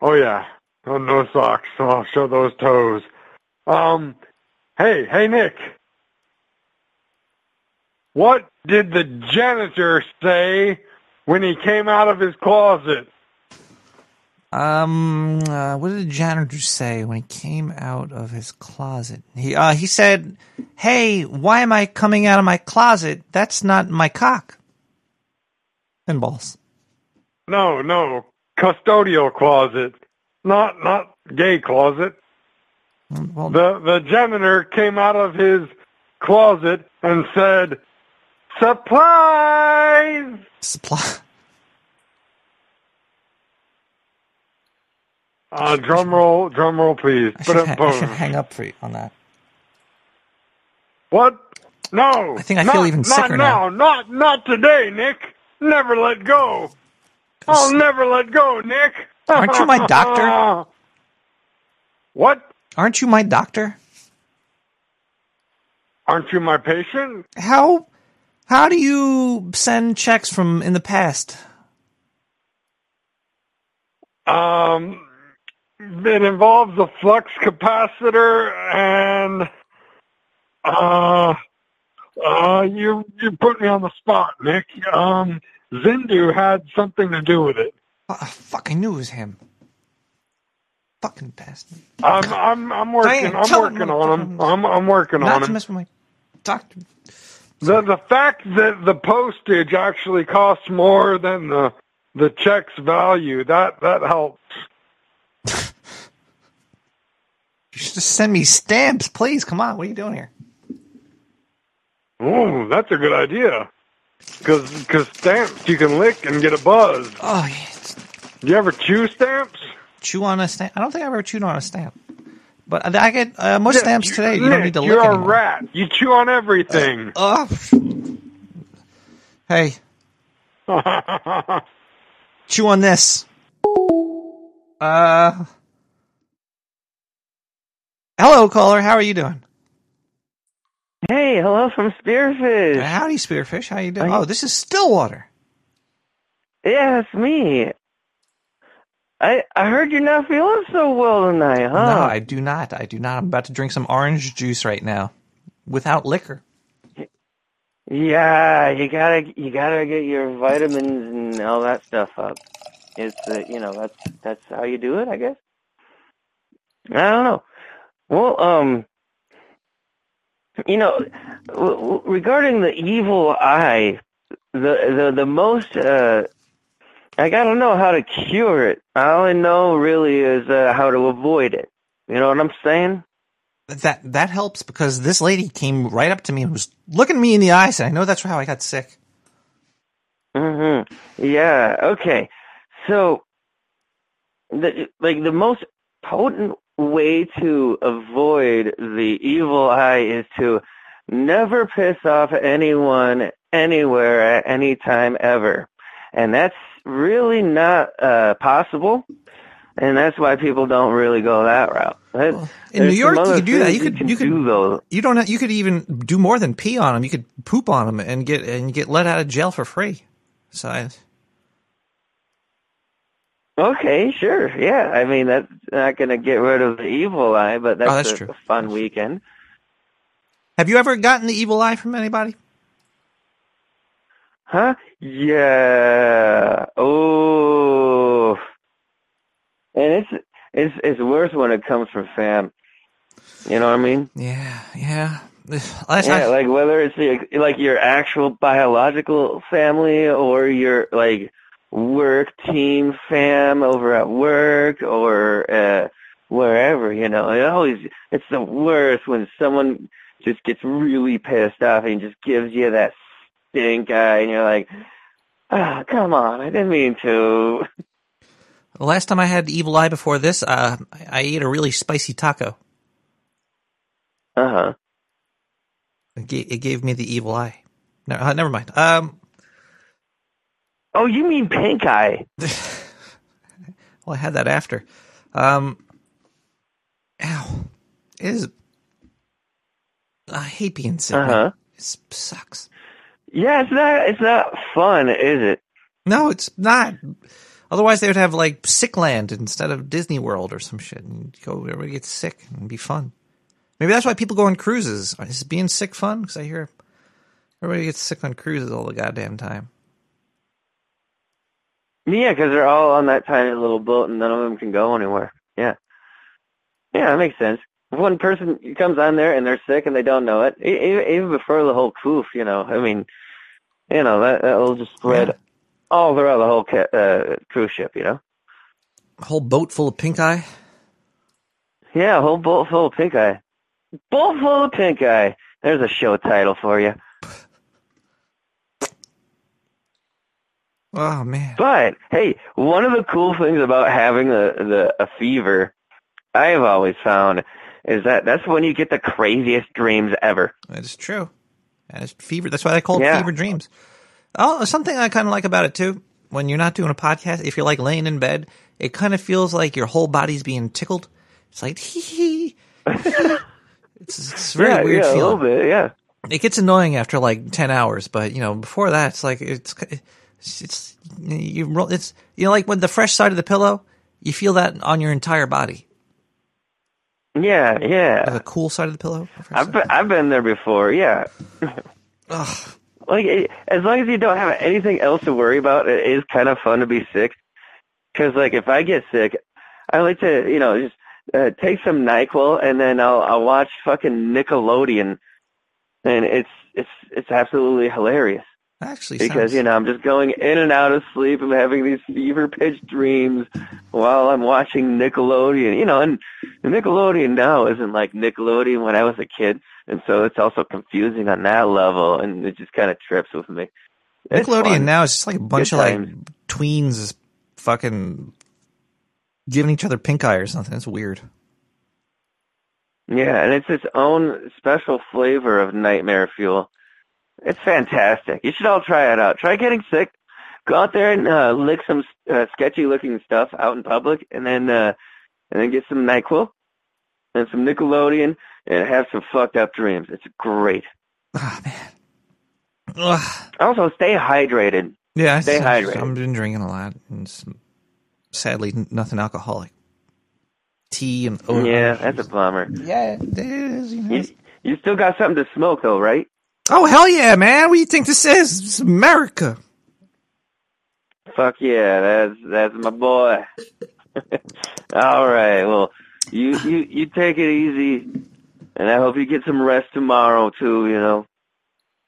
Oh yeah. Oh, no socks. So I'll show those toes. Um hey, hey Nick. What did the janitor say when he came out of his closet? Um, uh, what did the janitor say when he came out of his closet? He uh, he said, "Hey, why am I coming out of my closet? That's not my cock and balls." No, no. Custodial closet. Not not gay closet. Well, The the janitor came out of his closet and said, "Surprise!" supply. Uh, drum roll, drum roll, please. I should, ha- I should hang up for you on that. What? No. I think I feel not, even not sicker now. Not not today, Nick. Never let go. I'll never let go, Nick. Aren't you my doctor? What? Aren't you my doctor? Aren't you my patient? How how do you send checks from in the past? Um, it involves a flux capacitor and uh, uh, you you put me on the spot, Nick. Um, Zindu had something to do with it. Oh, fuck! I knew it was him. Fucking bastard! I'm I'm I'm working Diane, I'm working him- on him. I'm I'm working Not on to him. mess with my doctor. The the fact that the postage actually costs more than the the check's value that that helps. You should just send me stamps, please. Come on, what are you doing here? Oh, that's a good idea. Because cause stamps you can lick and get a buzz. Oh, yeah. You ever chew stamps? Chew on a stamp? I don't think I've ever chewed on a stamp. But I get uh, most Yeah, stamps you- today. You don't need to lick You're a anymore. rat. You chew on everything. Oh. Hey, chew on this. Uh. Hello, caller. How are you doing? Hey, hello from Spearfish. Howdy, Spearfish. How you doing? Are you- Oh, this is Stillwater. Yeah, it's me. I I heard you're not feeling so well tonight, huh? No, I do not. I do not. I'm about to drink some orange juice right now, without liquor. Yeah, you gotta you gotta get your vitamins and all that stuff up. It's uh, you know that's that's how you do it, I guess. I don't know. Well, um, you know, w- w- regarding the evil eye, the the the most uh, I gotta know how to cure it. All I only know really is uh, how to avoid it. You know what I'm saying? That that helps because this lady came right up to me and was looking me in the eyes, and I know that's how I got sick. Mm-hmm. Yeah. Okay. So, the like the most potent way to avoid the evil eye is to never piss off anyone anywhere at any time ever, and that's really not uh, possible. And that's why people don't really go that route. That- In New York, you could do that. You could can you could do though. You don't. Have, you could even do more than pee on them. You could poop on them and get and get let out of jail for free. So I, Okay, sure. Yeah, I mean that's not going to get rid of the evil eye, but that's, Oh, that's a, true. a fun weekend. have you ever gotten the evil eye from anybody? Huh? Yeah. Oh. And it's it's it's worse when it comes from fam. You know what I mean? Yeah, yeah. Last yeah, like whether it's your, like your actual biological family or your like work team fam over at work or uh wherever, you know. It always it's the worst when someone just gets really pissed off and just gives you that stink eye and you're like, Ah, come on, I didn't mean to. the last time I had the evil eye before this, uh, I, I ate a really spicy taco. Uh huh. It, ga- it gave me the evil eye. No, uh, never mind. Um, Oh, you mean pink eye? well, I had that after. Um, ow, it is. I hate being sick. Uh-huh. It sucks. Yeah, it's not it's not fun, is it? No, it's not. Otherwise, they would have like sick land instead of Disney World or some shit, and go everybody gets sick and be fun. Maybe that's why people go on cruises. Is being sick fun? Because I hear everybody gets sick on cruises all the goddamn time. Yeah, because they're all on that tiny little boat and none of them can go anywhere. Yeah. Yeah, that makes sense. One person comes on there and they're sick and they don't know it, even before the whole poof, you know, I mean, you know, that that'll just spread all throughout the whole ca- uh, cruise ship, you know? A whole boat full of pink eye. Yeah, a whole boat full of pink eye. Boat full of pink eye. There's a show title for you. Oh man. But hey, one of the cool things about having a the a fever, I've always found, is that that's when you get the craziest dreams ever. That is true. That is fever. That's why they call it Yeah. fever dreams. Oh, something I kind of like about it too. When you're not doing a podcast, if you're like laying in bed, it kind of feels like your whole body's being tickled. It's like hee hee. it's it's very yeah, weird yeah, a little bit, yeah. It gets annoying after like ten hours, but you know before that, it's like it's it's, it's you roll. It's you know like when the fresh side of the pillow, you feel that on your entire body. Yeah, yeah. The cool side of the pillow. I've been, I've been there before. Yeah. like it, as long as you don't have anything else to worry about, it is kind of fun to be sick. Because like if I get sick, I like to you know just uh, take some Nyquil and then I'll I'll watch fucking Nickelodeon, and it's it's it's absolutely hilarious. Actually, because sounds- you know I'm just going in and out of sleep and having these fever pitch dreams while I'm watching Nickelodeon. You know, and Nickelodeon now isn't like Nickelodeon when I was a kid, and so it's also confusing on that level, and it just kind of trips with me. It's Nickelodeon fun. now is just like a bunch Good of like tweens fucking giving each other pink eye or something. It's weird. Yeah, and it's its own special flavor of nightmare fuel. It's fantastic. You should all try it out. Try getting sick. Go out there and uh, lick some uh, sketchy looking stuff out in public, and then uh, and then get some Nyquil and some Nickelodeon, and have some fucked up dreams. It's great. Oh man. Ugh. Also, stay hydrated. Yeah, stay I- hydrated. I've been drinking a lot, and s- sadly, nothing alcoholic. Tea and oh, yeah, that's a bummer. Yeah, it is. You, know. You, you still got something to smoke though, right? Oh hell yeah, man! What do you think this is? It's America. Fuck yeah, that's that's my boy. All right, well, you you you take it easy, and I hope you get some rest tomorrow too. You know,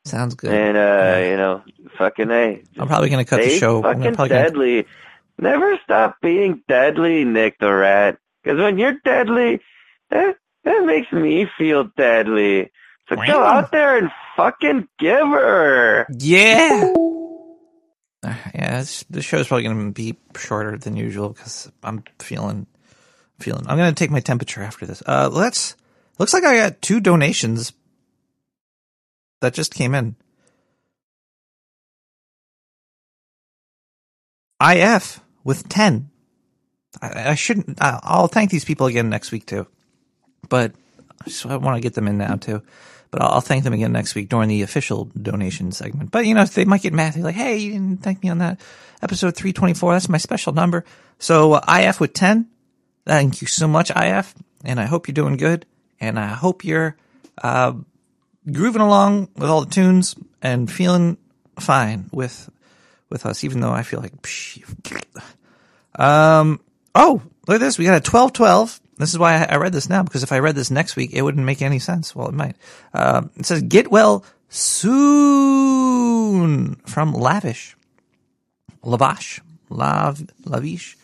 Sounds good. and uh, you know, fucking hey, I'm probably gonna cut the show. I'm Fucking probably gonna- deadly. Never stop being deadly, Nick the Rat. Because when you're deadly, that that makes me feel deadly. So go out there and fucking giver. Yeah. Uh, Yeah, this, this show's probably going to be shorter than usual because I'm feeling, feeling. I'm going to take my temperature after this. Uh, let's. Looks like I got two donations that just came in. IF with ten. I, I shouldn't. I'll thank these people again next week too, but I want to get them in now too. But I'll, I'll thank them again next week during the official donation segment. But you know, they might get mad. They're like, "Hey, you didn't thank me on that episode 324. That's my special number." So uh, IF with 10. Thank you so much, IF, and I hope you're doing good. And I hope you're uh, grooving along with all the tunes and feeling fine with with us. Even though I feel like, um, oh, look at this. We got a 1212 This is why I read this now because if I read this next week, it wouldn't make any sense. Well, it might. Uh, it says, "Get well soon" from Lavish, Lavash, Lav, Lavish,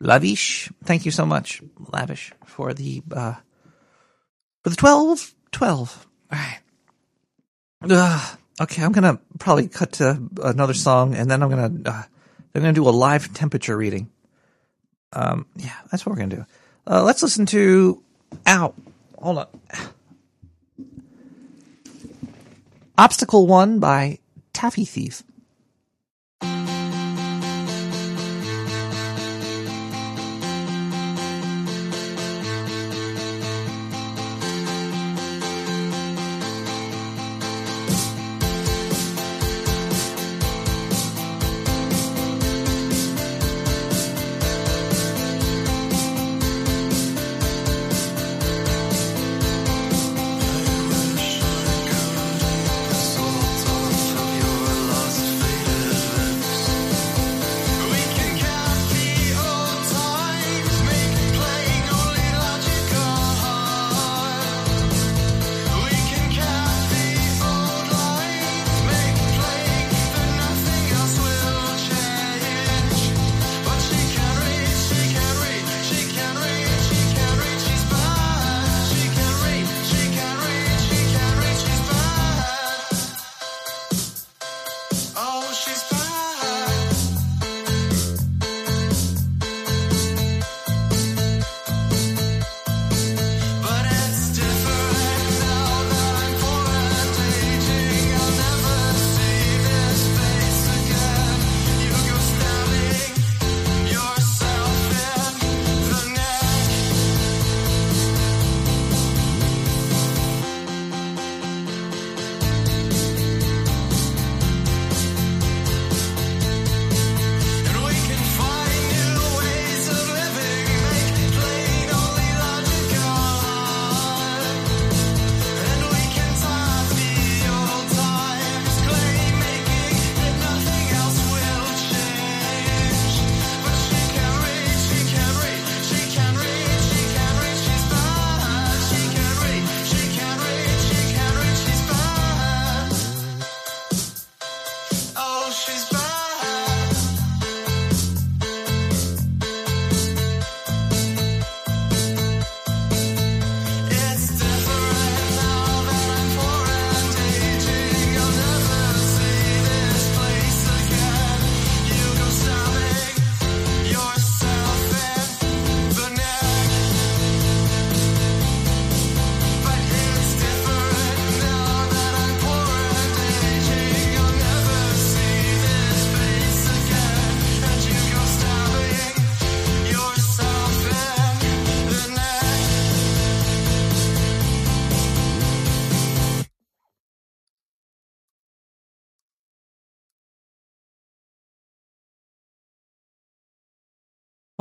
Lavish. Thank you so much, Lavish, for the uh, for the twelve, twelve. All right. Ugh. okay, I'm gonna probably cut to another song, and then I'm gonna uh, I'm gonna do a live temperature reading. Um, yeah, that's what we're gonna do. Uh, let's listen to. Ow, hold on. Obstacle One by Taffy Thief.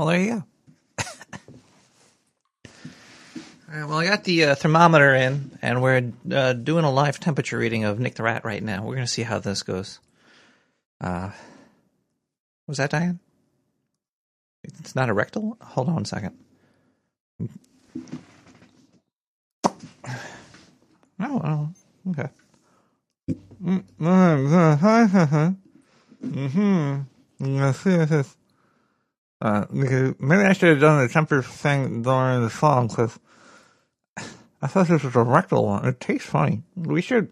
Well, there you go. All right, well, I got the uh, thermometer in, and we're uh, doing a live temperature reading of Nick the Rat right now. We're going to see how this goes. Uh, was that Diane? It's not a rectal? Hold on a second. Oh, okay. Mm-hmm. Let's see if this. Uh, because maybe I should have done the temper thing during the song because I thought this was a rectal one. It tastes funny. We should.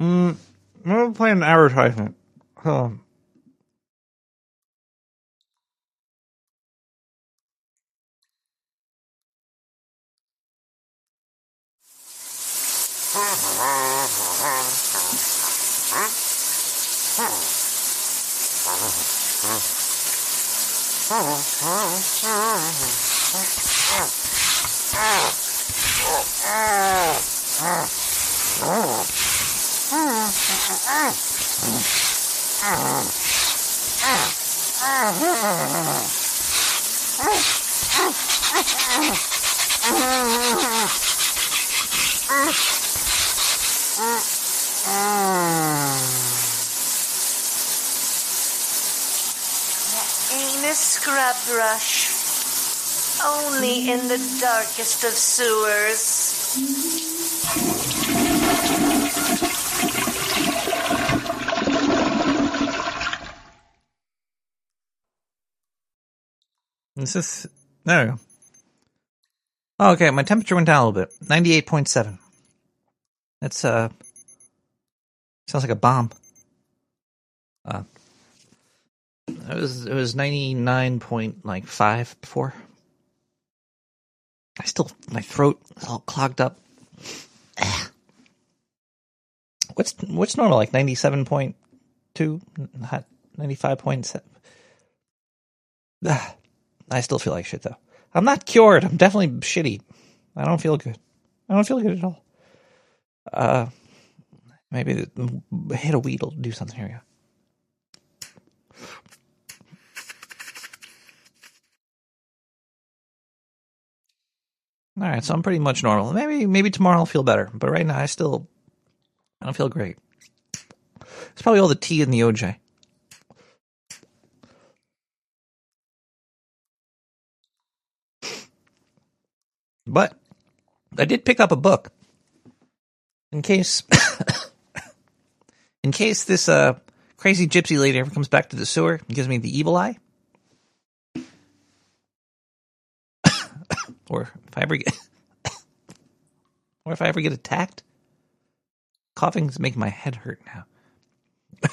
Mm, we'll play an advertisement. On. Brush. only in the darkest of sewers. Is this? We. Oh, okay, my temperature went down a little bit. Ninety-eight point seven. That's uh, sounds like a bomb. Uh, it was it was ninety-nine point like five before. I still my throat is all clogged up. What's what's normal? Like ninety seven point two, two, ninety-five point seven. I still feel like shit though. I'm not cured. I'm definitely shitty. I don't feel good. I don't feel good at all. Uh, maybe hit a weed will do something here. Yeah. All right, so I'm pretty much normal. Maybe maybe tomorrow I'll feel better, but right now I still I don't feel great. It's probably all the tea and the OJ. But I did pick up a book in case in case this uh crazy gypsy lady ever comes back to the sewer and gives me the evil eye. Or if I ever get or if I ever get attacked. Coughing's making my head hurt now.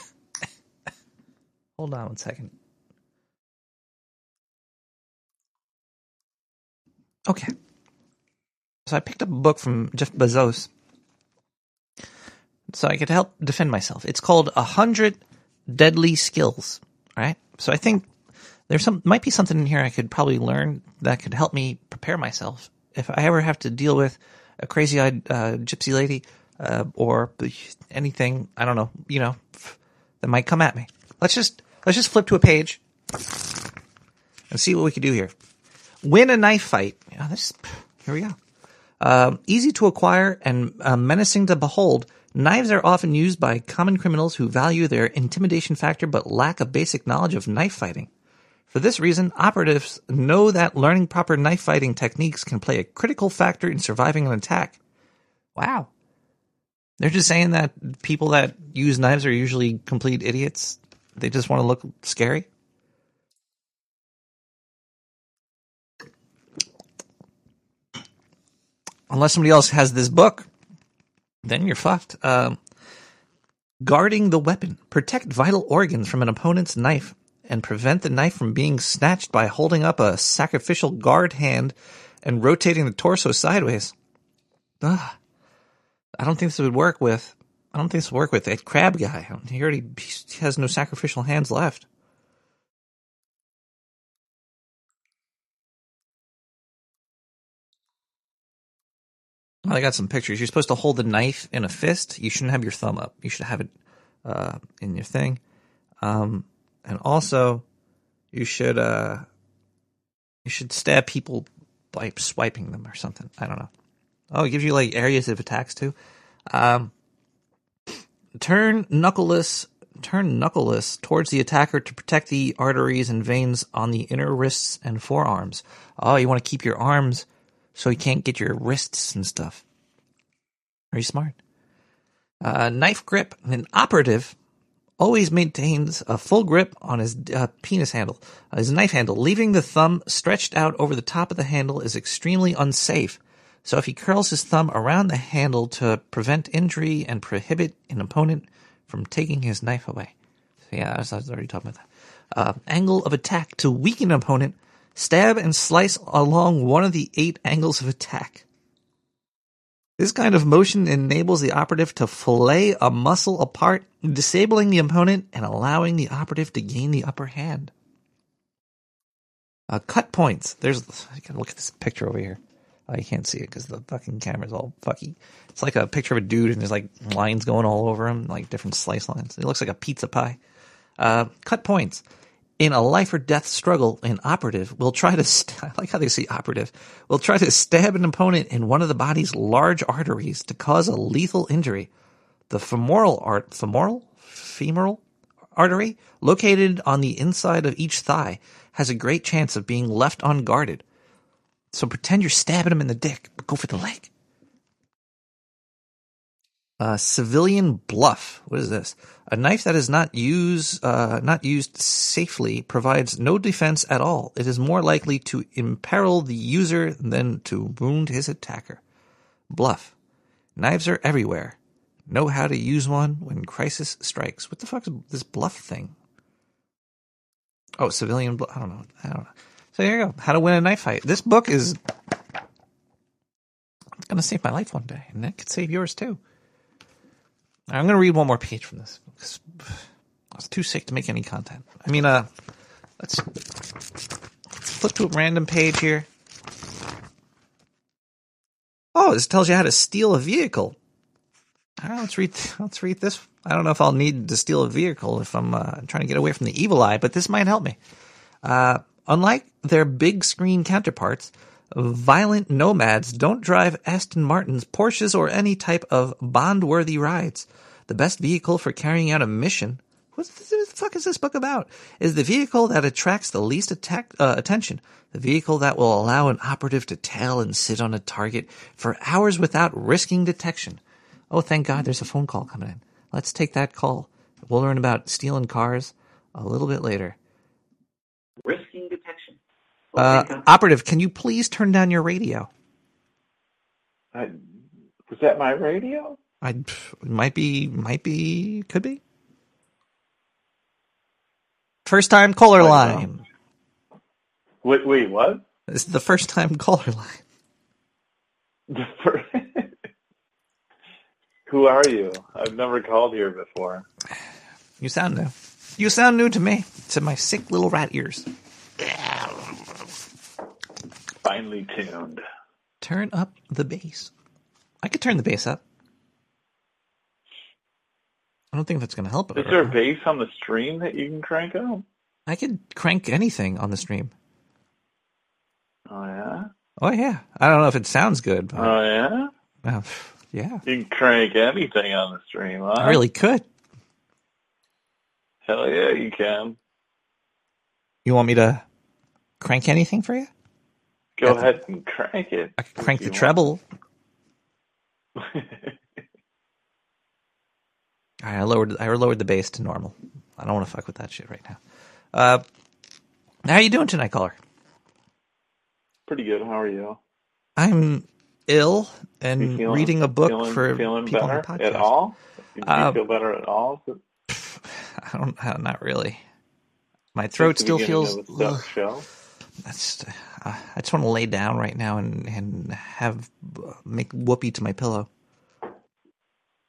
Hold on one second. Okay. So I picked up a book from Jeff Bezos so I could help defend myself. It's called A Hundred Deadly Skills. Right? So I think there's some might be something in here I could probably learn that could help me prepare myself if I ever have to deal with a crazy-eyed uh, gypsy lady uh, or anything I don't know, you know, that might come at me. Let's just let's just flip to a page and see what we can do here. Win a knife fight. This here we go. Um, easy to acquire and uh, menacing to behold, knives are often used by common criminals who value their intimidation factor but lack a basic knowledge of knife fighting. For this reason, operatives know that learning proper knife fighting techniques can play a critical factor in surviving an attack. Wow. They're just saying that people that use knives are usually complete idiots. They just want to look scary. Unless somebody else has this book, then you're fucked. Um, guarding the weapon. Protect vital organs from an opponent's knife and prevent the knife from being snatched by holding up a sacrificial guard hand and rotating the torso sideways. Ugh. I don't think this would work with. I don't think this would work with a crab guy. He already he has no sacrificial hands left. Well, I got some pictures. You're supposed to hold the knife in a fist. You shouldn't have your thumb up. You should have it uh, in your thing. Um, and also, you should uh, you should stab people by swiping them or something. I don't know. Oh, it gives you like areas of attacks too. Um, turn knuckleless, turn knuckleless towards the attacker to protect the arteries and veins on the inner wrists and forearms. Oh, you want to keep your arms so you can't get your wrists and stuff. Very smart. Uh, knife grip. An operative always maintains a full grip on his uh, penis handle, uh, his knife handle. Leaving the thumb stretched out over the top of the handle is extremely unsafe. So if he curls his thumb around the handle to prevent injury and prohibit an opponent from taking his knife away. So yeah, I was, I was already talking about that. Uh, angle of attack to weaken opponent. Stab and slice along one of the eight angles of attack. This kind of motion enables the operative to fillet a muscle apart, disabling the opponent and allowing the operative to gain the upper hand. Uh, cut points. There's. I look at this picture over here. You can't see it because the fucking camera's all fucky. It's like a picture of a dude and there's like lines going all over him, like different slice lines. It looks like a pizza pie. Uh, cut points. In a life or death struggle, an operative will try to, st- I like how they say operative, will try to stab an opponent in one of the body's large arteries to cause a lethal injury. The femoral art, femoral? Femoral artery, located on the inside of each thigh, has a great chance of being left unguarded. So pretend you're stabbing him in the dick, but go for the leg. Uh, civilian bluff. What is this? A knife that is not used, uh, not used safely provides no defense at all. It is more likely to imperil the user than to wound his attacker. Bluff. Knives are everywhere. Know how to use one when crisis strikes. What the fuck is this bluff thing? Oh, civilian bluff. I don't know. I don't know. So here you go. How to win a knife fight. This book is gonna save my life one day, and that could save yours too. I'm gonna read one more page from this I was too sick to make any content. I mean, uh, let's, let's flip to a random page here. Oh, this tells you how to steal a vehicle. All right, let's read. Let's read this. I don't know if I'll need to steal a vehicle if I'm uh, trying to get away from the evil eye, but this might help me. Uh, unlike their big screen counterparts, violent nomads don't drive Aston Martins, Porsches, or any type of bond-worthy rides. The best vehicle for carrying out a mission. What the fuck is this book about? Is the vehicle that attracts the least attack, uh, attention. The vehicle that will allow an operative to tail and sit on a target for hours without risking detection. Oh, thank God there's a phone call coming in. Let's take that call. We'll learn about stealing cars a little bit later. Detection. Uh, operative, can you please turn down your radio? I, was that my radio? I might be, might be, could be. First time caller line. Wait, wait, what? This is the first time caller line. The fir- Who are you? I've never called here before. You sound new. You sound new to me, to my sick little rat ears. Finely tuned. Turn up the bass. I could turn the bass up. I don't think that's going to help. Is there a bass on the stream that you can crank up? I could crank anything on the stream. Oh yeah. Oh yeah. I don't know if it sounds good, but Oh yeah. uh, yeah, You can crank anything on the stream, huh? I really could. Hell yeah, you can. You want me to crank anything for you? Go ahead and crank it. I could crank the treble. All right, I lowered I lowered the bass to normal. I don't want to fuck with that shit right now. Uh, how you doing tonight, caller? Pretty good. How are you? I'm ill and feeling- reading a book feeling, for feeling people better on the podcast. at all? Do you Uh, feel better at all? I don't, not really. My throat still feels. of the ugh. show. That's. Uh, I just want to lay down right now and and have uh, make whoopee to my pillow.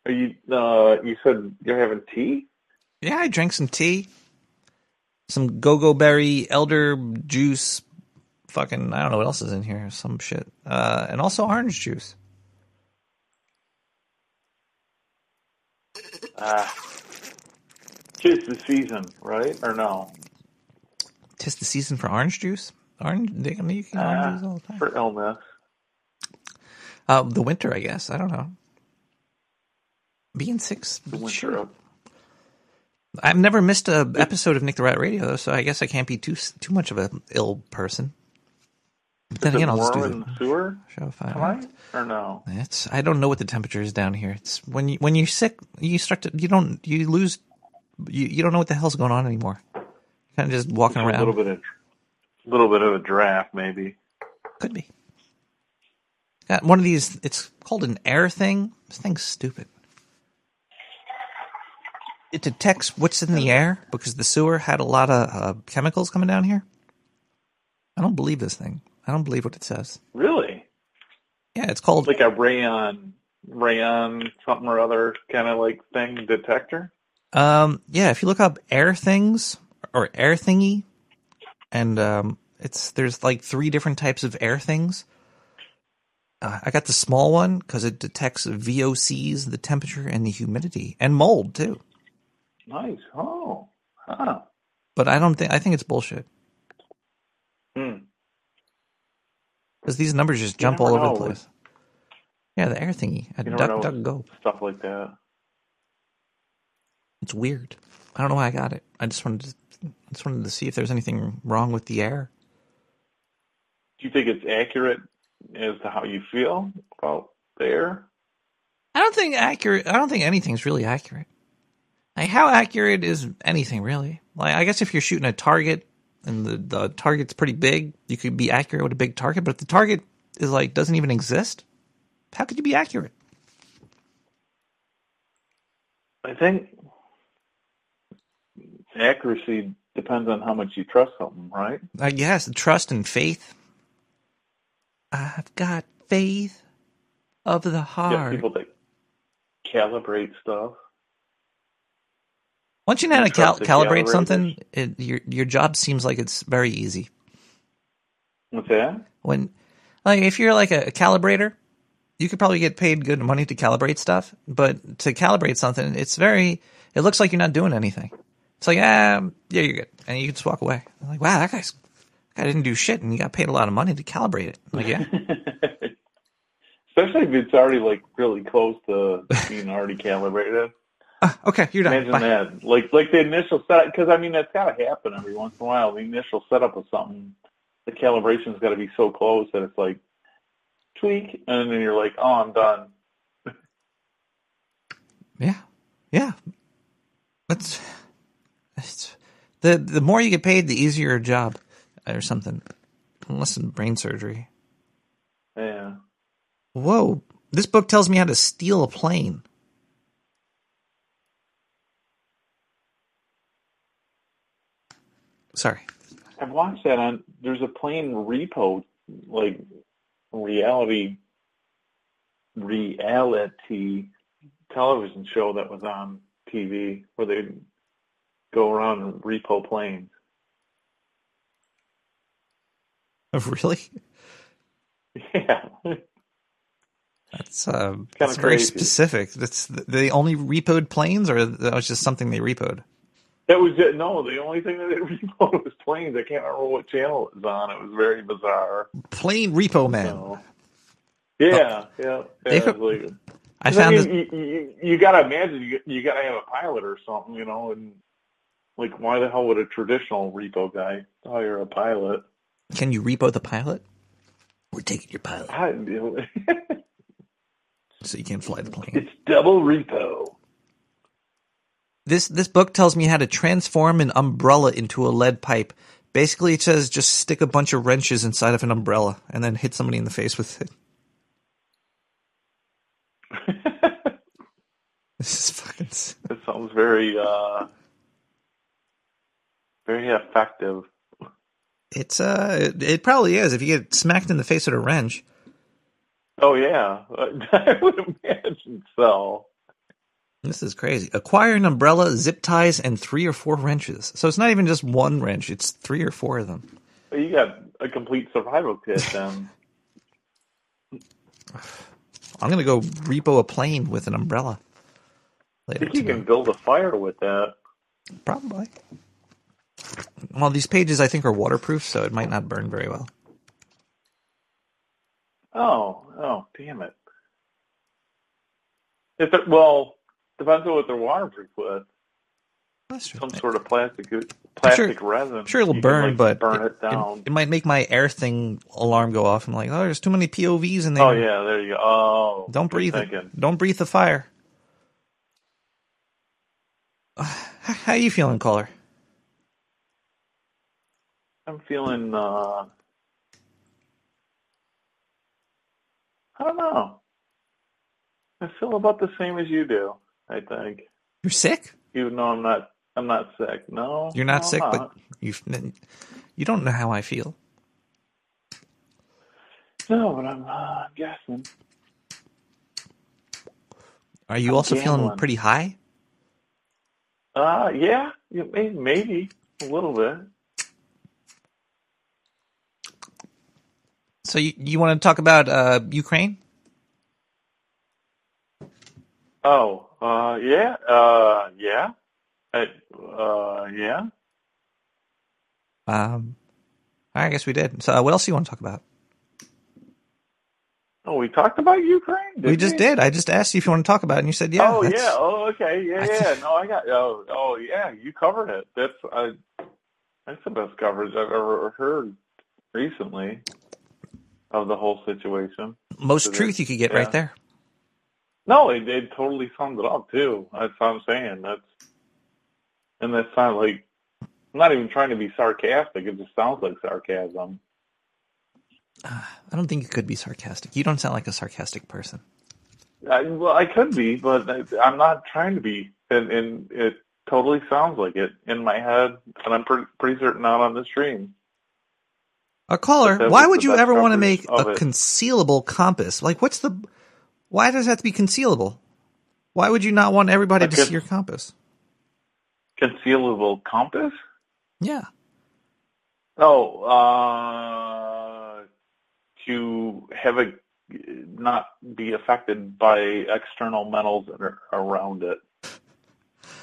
Are you? Uh, you said you're having tea. Yeah, I drank some tea, some go-go berry elder juice. Fucking, I don't know what else is in here. Some shit, uh, and also orange juice. Ah, tis the season, right? Or no? Tis the season for orange juice. Orange, they can make orange Ah, juice all the time. for illness. Uh, the winter, I guess. I don't know. Being sick's The winter sure. of- I've never missed a episode of Nick the Rat Radio, though, so I guess I can't be too too much of an ill person. But then Is it again, I'll just do warm in the the sewer show if I tonight, or no? It's I don't know what the temperature is down here. It's when you when you're sick, you start to you don't you lose you, you don't know what the hell's going on anymore. Kind of just walking Just around. A little bit of, little bit of a draft, maybe. Could be. Got one of these. It's called an air thing. This thing's stupid. It detects what's in the air because the sewer had a lot of uh, chemicals coming down here. I don't believe this thing. I don't believe what it says. Really? Yeah, it's called like a rayon, rayon something or other kind of like thing detector. Um, yeah, if you look up air things or air thingy, and um, it's there's like three different types of air things. Uh, I got the small one because it detects VOCs, the temperature and the humidity, and mold too. Nice. Oh, huh. But I don't think I think it's bullshit Hmm. because these numbers just You jump all over know the place. Yeah, the air thingy at Duck Duck Go. Stuff like that. It's weird. I don't know why I got it. I just wanted to, I just wanted to see if there's anything wrong with the air. Do you think it's accurate as to how you feel about there? I don't think accurate. I don't think anything's really accurate. Like how accurate is anything really? Like I guess if you're shooting a target and the the target's pretty big, you could be accurate with a big target. But if the target is like doesn't even exist, how could you be accurate? I think accuracy depends on how much you trust something, right? I guess trust and faith. I've got faith of the heart. have people that calibrate stuff. Once you know how to cal- the calibrate something, it, your your job seems like it's very easy. What's that? When, like, if you're like a, a calibrator, you could probably get paid good money to calibrate stuff. But to calibrate something, it's very. It looks like you're not doing anything. It's like, ah, yeah, you're good, and you can just walk away. I'm like, wow, that guy's guy didn't do shit, and you got paid a lot of money to calibrate it. Like, yeah, Especially if it's already like really close to being already calibrated. Ah, okay, you're done. Imagine Bye. that, like like the initial setup, because I mean that's got to happen every once in a while. The initial setup of something, the calibration's got to be so close that it's like tweak, and then you're like, oh, I'm done. Yeah, yeah. That's it's the the more you get paid, the easier a job or something. Unless in brain surgery. Yeah. Whoa! This book tells me how to steal a plane. Sorry. I've watched that on. There's a plane repo, like reality, reality television show that was on TV where they go around and repo planes. Really? Yeah. That's uh, that's very crazy. specific. That's they only repoed planes, or that was just something they repoed. That was it. No, the only thing that they repoed was planes. I can't remember what channel it was on. It was very bizarre. Plane repo man. So, yeah, yeah. They yeah was like- I found mean, you, you, you gotta imagine you, you gotta have a pilot or something, you know, and like why the hell would a traditional repo guy hire a pilot? Can you repo the pilot? We're taking your pilot, I, so you can't fly the plane. it's double repo. This this book tells me how to transform an umbrella into a lead pipe. Basically, it says just stick a bunch of wrenches inside of an umbrella and then hit somebody in the face with it. this is fucking. s- It sounds very uh very effective. It's uh, it, it probably is. If you get smacked in the face with a wrench, Oh yeah, I would imagine so. this is crazy. Acquire an umbrella, zip ties, and three or four wrenches. So it's not even just one wrench; it's three or four of them. You got a complete survival kit then. I'm gonna go repo a plane with an umbrella I later. think you tonight. can build a fire with that. Probably. Well, these pages I think are waterproof, so it might not burn very well. Oh, oh, damn it. If it, well, depends on what they're waterproof with. That's true. Some sort of plastic uh, plastic sure, resin. Sure it'll You burn, like, but burn it, it down. it- it might make my air thing alarm go off. I'm like, oh, there's too many POVs in oh, there. oh yeah, there you go. Oh, Don't breathe it. thinking. Don't breathe the fire. How how you feeling, caller? I'm feeling. uh I don't know. I feel about the same as you do. I think, You're sick. even though I'm not. I'm not sick. No, You're not no, sick, but you you don't know how I feel. no, but I'm uh, guessing. Are you I'm also feeling pretty high? Uh, yeah, yeah, maybe a little bit. So you you want to talk about uh, Ukraine? Oh, uh, yeah, uh, yeah, uh, yeah. Um, I guess we did. So uh, what else do you want to talk about? Oh, we talked about Ukraine. we just did. I just asked you if you want to talk about it, and you said yeah. oh yeah. Oh okay. Yeah yeah. No, I got. Oh oh yeah. You covered it. That's I. That's the best coverage I've ever heard recently. Of the whole situation. Most So truth you could get yeah. right there. No, it, it totally sums it up too. That's what I'm saying. That's and that's not like I'm not even trying to be sarcastic. It just sounds like sarcasm. Ah, I don't think you could be sarcastic. You don't sound like a sarcastic person. I, well, I could be, but I, I'm not trying to be. And, and it totally sounds like it in my head, and I'm pretty, pretty certain not on the stream. A caller, why would you ever want to make a it. concealable compass? Like, what's the? Why does it have to be concealable? Why would you not want everybody to see your compass? Concealable compass? Yeah. Oh, uh, to have it not be affected by external metals that are around it.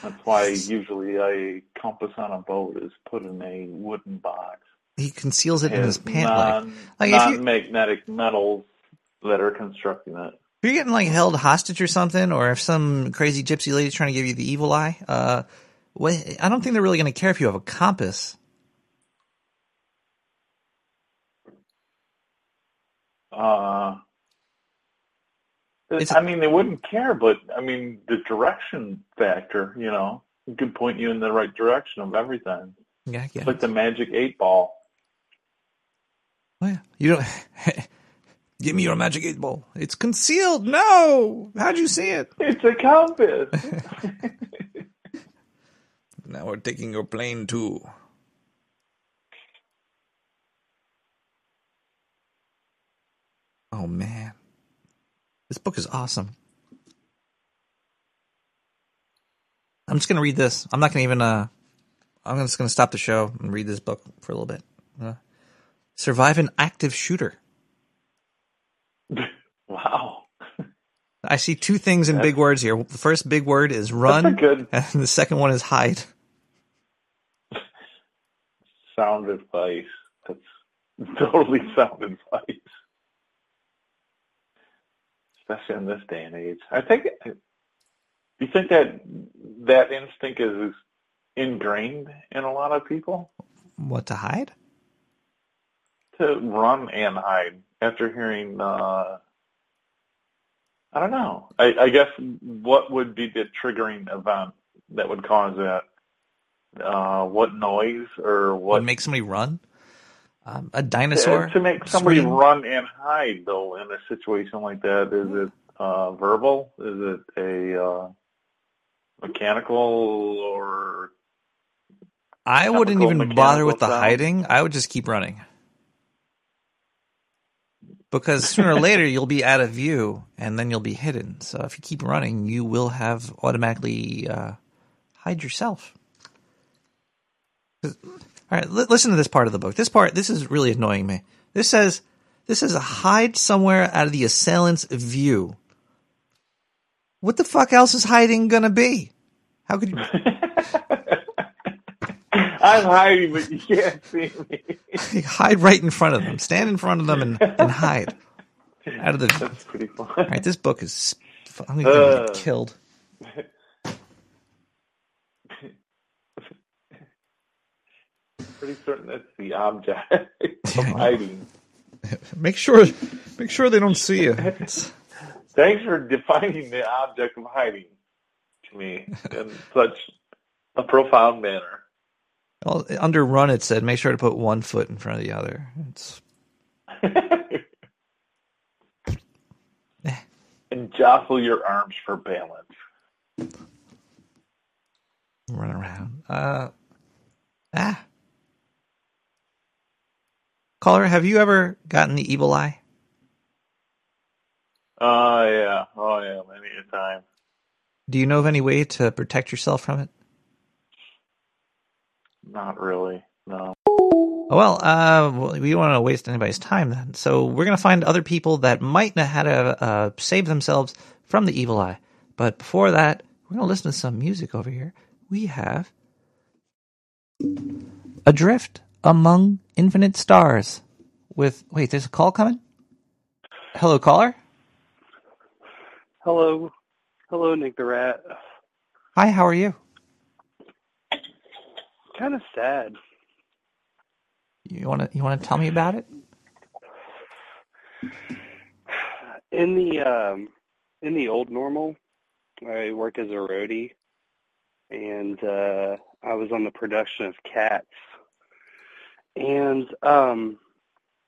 That's why usually a compass on a boat is put in a wooden box. He conceals it in his pant leg. non, Like, if you- non-magnetic metals that are constructing it. If you're getting like held hostage or something, or if some crazy gypsy lady's trying to give you the evil eye, uh, what, I don't think they're really going to care if you have a compass. Uh, It's- I mean, they wouldn't care, but I mean, the direction factor, you know, it could point you in the right direction of everything. Yeah, I get It's like the magic eight ball. Oh, yeah. You don't. Give me your magic eight ball. It's concealed. No. How'd you see it? It's a compass. now we're taking your plane too. Oh man, this book is awesome. I'm just gonna read this. I'm not gonna even. Uh, I'm just gonna stop the show and read this book for a little bit. Uh, Survive an active shooter. Wow. I see two things in That's- big words here. The first big word is run, good- and the second one is hide. Sound advice. That's totally sound advice. Especially in this day and age. I think, you think that that instinct is ingrained in a lot of people? What to hide? To run and hide after hearing uh I don't know. I, I guess what would be the triggering event that would cause that? Uh what noise or What what make somebody run? Um, a dinosaur to, to make somebody scream? run and hide though in a situation like that? Is it uh verbal? Is it a uh mechanical or I wouldn't even bother with the sound? hiding. I would just keep running. Because sooner or later you'll be out of view and then you'll be hidden. So if you keep running, you will have automatically uh, hide yourself. All right, li- listen to this part of the book. This part, this is really annoying me. This says, this is a hide somewhere out of the assailant's view. What the fuck else is hiding gonna be? How could you? I'm hiding but you can't see me. hide right in front of them. Stand in front of them and, and hide out of the. That's pretty fun. All right, this book is. I'm gonna Uh. get killed. Pretty certain that's the object of hiding. Make sure, make sure they don't see you. It's- Thanks for defining the object of hiding to me in such a profound manner. Well, under run, it said make sure to put one foot in front of the other. It's and jostle your arms for balance. run around. Uh, ah. Caller, have you ever gotten the evil eye? Oh yeah, oh yeah, many a time. Do you know of any way to protect yourself from it? Not really, no. Oh, Well, uh, we don't want to waste anybody's time then. So we're going to find other people that might know how to uh, save themselves from the evil eye. But before that, we're going to listen to some music over here. We have Adrift Among Infinite Stars with. Wait, there's a call coming? Hello, caller? Hello. Hello, Nick the Rat. Hi, how are you? Kind of sad. You want to you want to tell me about it? In the um, in the old normal, I worked as a roadie, and uh, I was on the production of Cats. And um,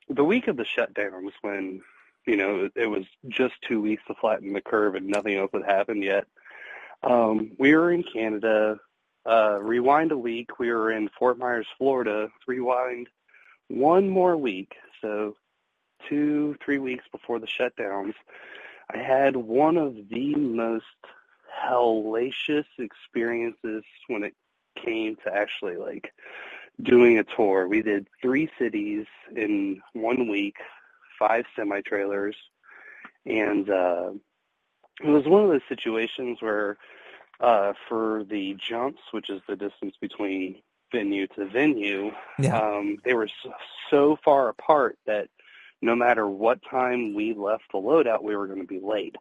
the week of the shutdown was when you know it, it was just two weeks to flatten the curve, and nothing else had happened yet. Um, we were in Canada. Uh, rewind a week, we were in Fort Myers, Florida. Rewind one more week, so two, three weeks before the shutdowns, I had one of the most hellacious experiences when it came to actually like doing a tour. We did three cities in one week, five semi trailers, and uh, it was one of those situations where uh, for the jumps, which is the distance between venue to venue, Yeah. um, they were so, so far apart that no matter what time we left the loadout, we were going to be late.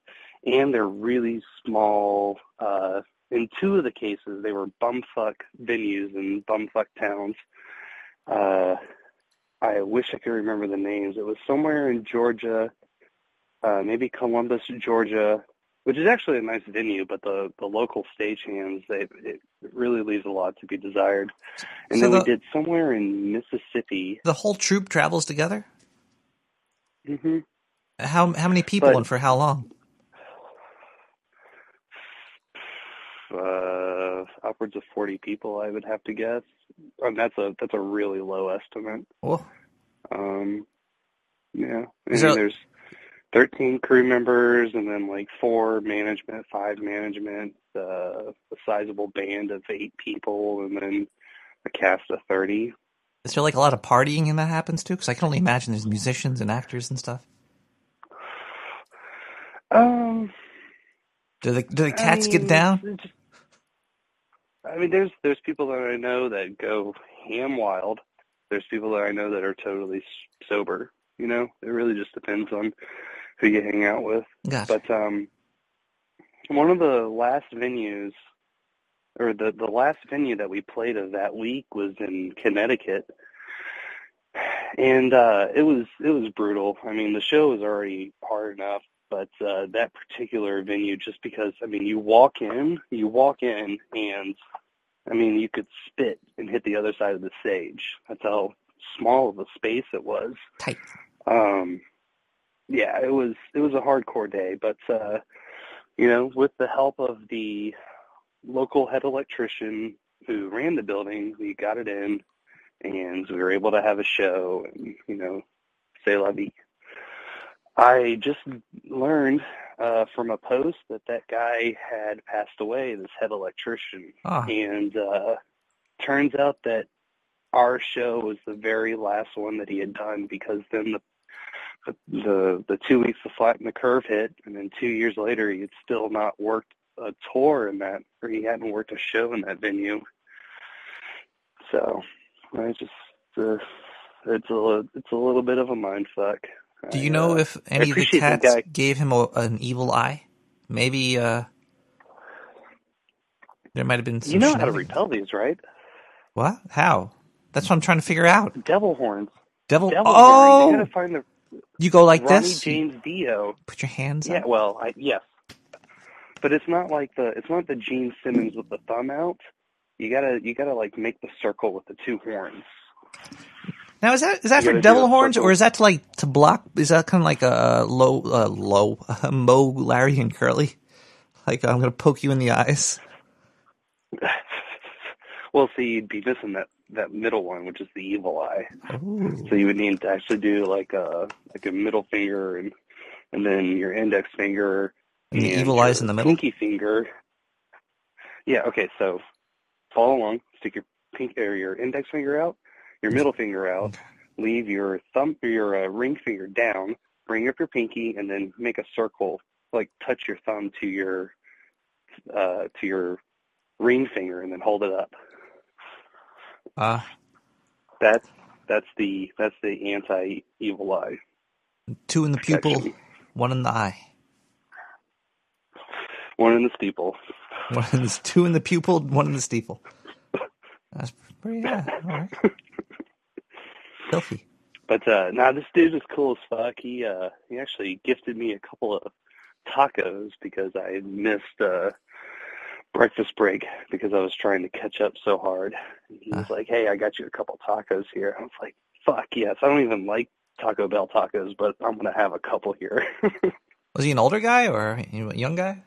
And they're really small. Uh, in two of the cases, they were bumfuck venues and bumfuck towns. Uh, I wish I could remember the names. It was somewhere in Georgia, uh, maybe Columbus, Georgia, which is actually a nice venue, but the, the local stagehands, they, it really leaves a lot to be desired. And So then the- we did somewhere in Mississippi. The whole troop travels together. Mm-hmm. How how many people But- and for how long? uh, upwards of 40 people, I would have to guess. And that's a that's a really low estimate. Oh, Um, yeah, and there- there's 13 crew members, and then like four management, five management, uh, a sizable band of eight people, and then a cast of 30. is there like a lot of partying and that happens too? Because I can only imagine there's musicians and actors and stuff. Um, Do the do the I cats mean, get down? I mean, there's there's people that I know that go ham wild. There's people that I know that are totally sober. You know, it really just depends on who you hang out with. Gotcha. But um, one of the last venues, or the the last venue that we played of that week was in Connecticut, and uh, it was it was brutal. I mean, the show was already hard enough, but uh, that particular venue, just because I mean, you walk in, you walk in, and I mean, you could spit and hit the other side of the stage. That's how small of a space it was. Tight. Um, yeah, it was it was a hardcore day, but uh, you know, with the help of the local head electrician who ran the building, we got it in, and we were able to have a show, and you know, say la vie. I just learned uh, from a post that that guy had passed away, this head electrician, Ah. and uh, turns out that our show was the very last one that he had done because then the the the two weeks of to flatten the curve hit, and then two years later he had still not worked a tour in that, or he hadn't worked a show in that venue. So I just uh, it's a it's a little bit of a mind fuck. Do you know uh, if any of the appreciate the cats gave him a, an evil eye? Maybe uh, there might have been some. You know how to repel these, right? What? How? That's what I'm trying to figure out. Devil horns. Devil. Devil oh, horns. You gotta find the you go like Ronnie this. James Dio. Put your hands Yeah, up. well, I, yes, but it's not like the it's not the Gene Simmons with the thumb out. You gotta you gotta like make the circle with the two horns. Now is that is that You for devil horns circle. or is that to like to block? Is that kind of like a low uh, low Moe Larry and Curly? Like I'm gonna poke you in the eyes. Well, see, you'd be missing that that middle one, which is the evil eye. Ooh. So you would need to actually do like a like a middle finger and and then your index finger And the evil eye's in the middle? pinky finger. Yeah. Okay. So follow along. Stick your pink or your index finger out, your middle finger out. Leave your thumb or your uh, ring finger down. Bring up your pinky and then make a circle. Like touch your thumb to your uh, to your ring finger and then hold it up. Ah, That's that's the that's the anti evil eye. two in the pupil, one in the eye. One in the steeple. One in the, two in the pupil, one in the steeple. That's pretty yeah. All right. Filthy. But uh nah, this dude is cool as fuck. He uh he actually gifted me a couple of tacos because I missed uh breakfast break because I was trying to catch up so hard. And he was like, Hey, I got you a couple tacos here. I was like, Fuck yes. I don't even like Taco Bell tacos, but I'm gonna have a couple here. Was he an older guy or a young guy?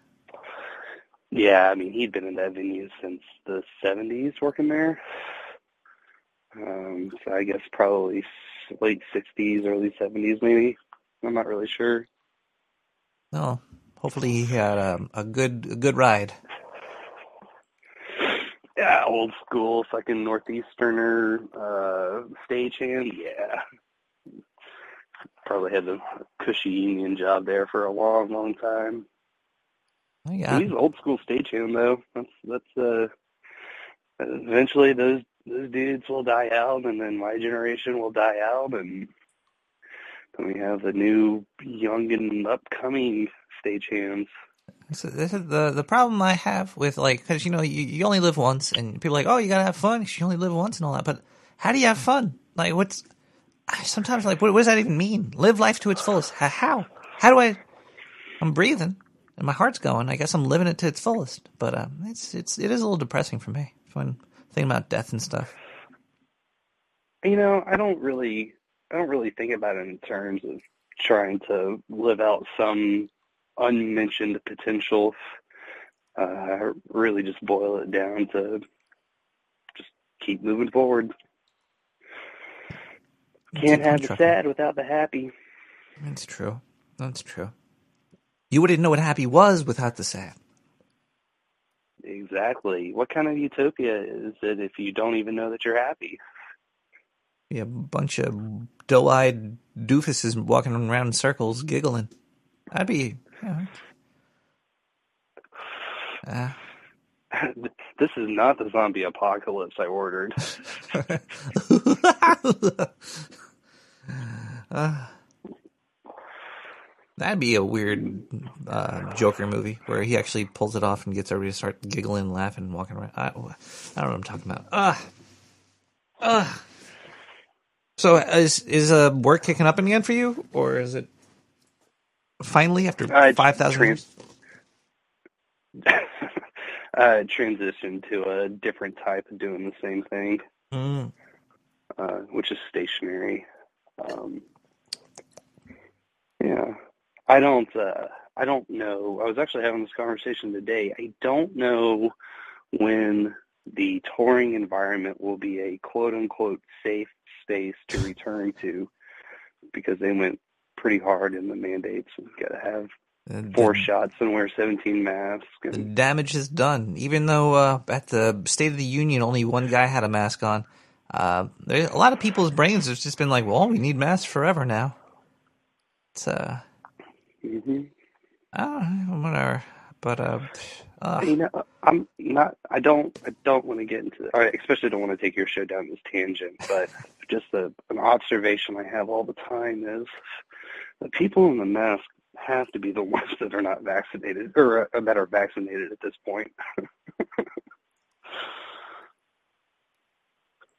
yeah, I mean he'd been in that venue since the seventies working there. Um so I guess probably late sixties, early seventies maybe. I'm not really sure. No. Hopefully he had um, a good a good ride. Yeah, old school fucking northeasterner uh stagehand, yeah. Probably had the cushy union job there for a long, long time. Oh, yeah. He's an old school stagehand though. That's that's uh eventually those those dudes will die out and then my generation will die out and then we have the new young and upcoming stagehands. So this is the the problem I have with like because you know you, you only live once and people are like oh you gotta have fun 'cause you only live once and all that. But how do you have fun? Like what's sometimes like what, what does that even mean? Live life to its fullest. How? How do I I'm breathing and my heart's going. I guess I'm living it to its fullest. But um it's it's it is a little depressing for me when thinking about death and stuff. You know, I don't really I don't really think about it in terms of trying to live out some unmentioned potential. Uh, really just boil it down to just keep moving forward. Can't have the sad without the happy. that's true that's true you wouldn't know what happy was without the sad Exactly. What kind of utopia is it if you don't even know that you're happy? be a bunch of doe-eyed doofuses walking around in circles giggling. I'd be. Uh, this is not the zombie apocalypse I ordered. uh, that'd be a weird uh, Joker movie where he actually pulls it off and gets everybody to start giggling, and laughing, and walking around. I, I don't know what I'm talking about. Uh, uh. So is is uh, work kicking up again for you, or is it finally after Uh, five thousand trans- years? uh, transitioned to a different type of doing the same thing, Mm. uh, which is stationary. Um, yeah, I don't. Uh, I don't know. I was actually having this conversation today. I don't know when the touring environment will be a quote unquote safe space to return to because they went pretty hard in the mandates. Got to have And four shots and wear 17 masks. The damage is done. Even though uh, at the State of the Union, only one guy had a mask on. Uh, there, a lot of people's brains have just been like, "Well, we need masks forever now." It's uh, hmm I don't know, whatever. But uh, uh, you know, I'm not. I don't. I don't want to get into. I especially don't want to take your show down this tangent. But just a, an observation I have all the time is the people in the mask have to be the ones that are not vaccinated or uh, that are vaccinated at this point.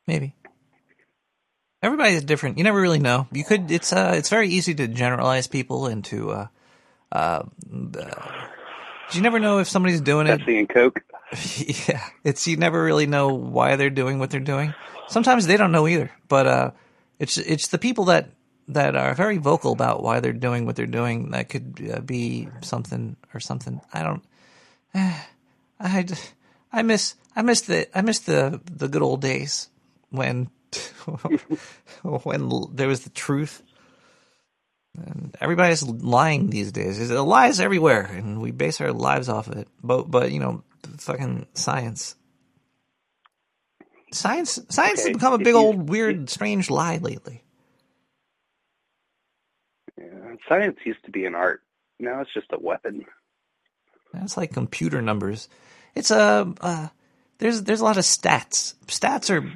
maybe everybody's different. You never really know. You could. It's uh, it's very easy to generalize people into uh, uh, uh you never know if somebody's doing it. Pepsi and Coke. yeah, it's you never really know why they're doing what they're doing. Sometimes they don't know either. But uh, it's it's the people that that are very vocal about why they're doing what they're doing that could uh, be something or something. I don't. I I miss I miss the I miss the the good old days when when there was the truth. And everybody's lying these days. There's lies everywhere, and we base our lives off of it. But but you know, fucking science. Science science Okay, has become a big old weird strange lie lately. Science used to be an art. Now it's just a weapon. That's like computer numbers. It's a uh, there's there's a lot of stats. Stats are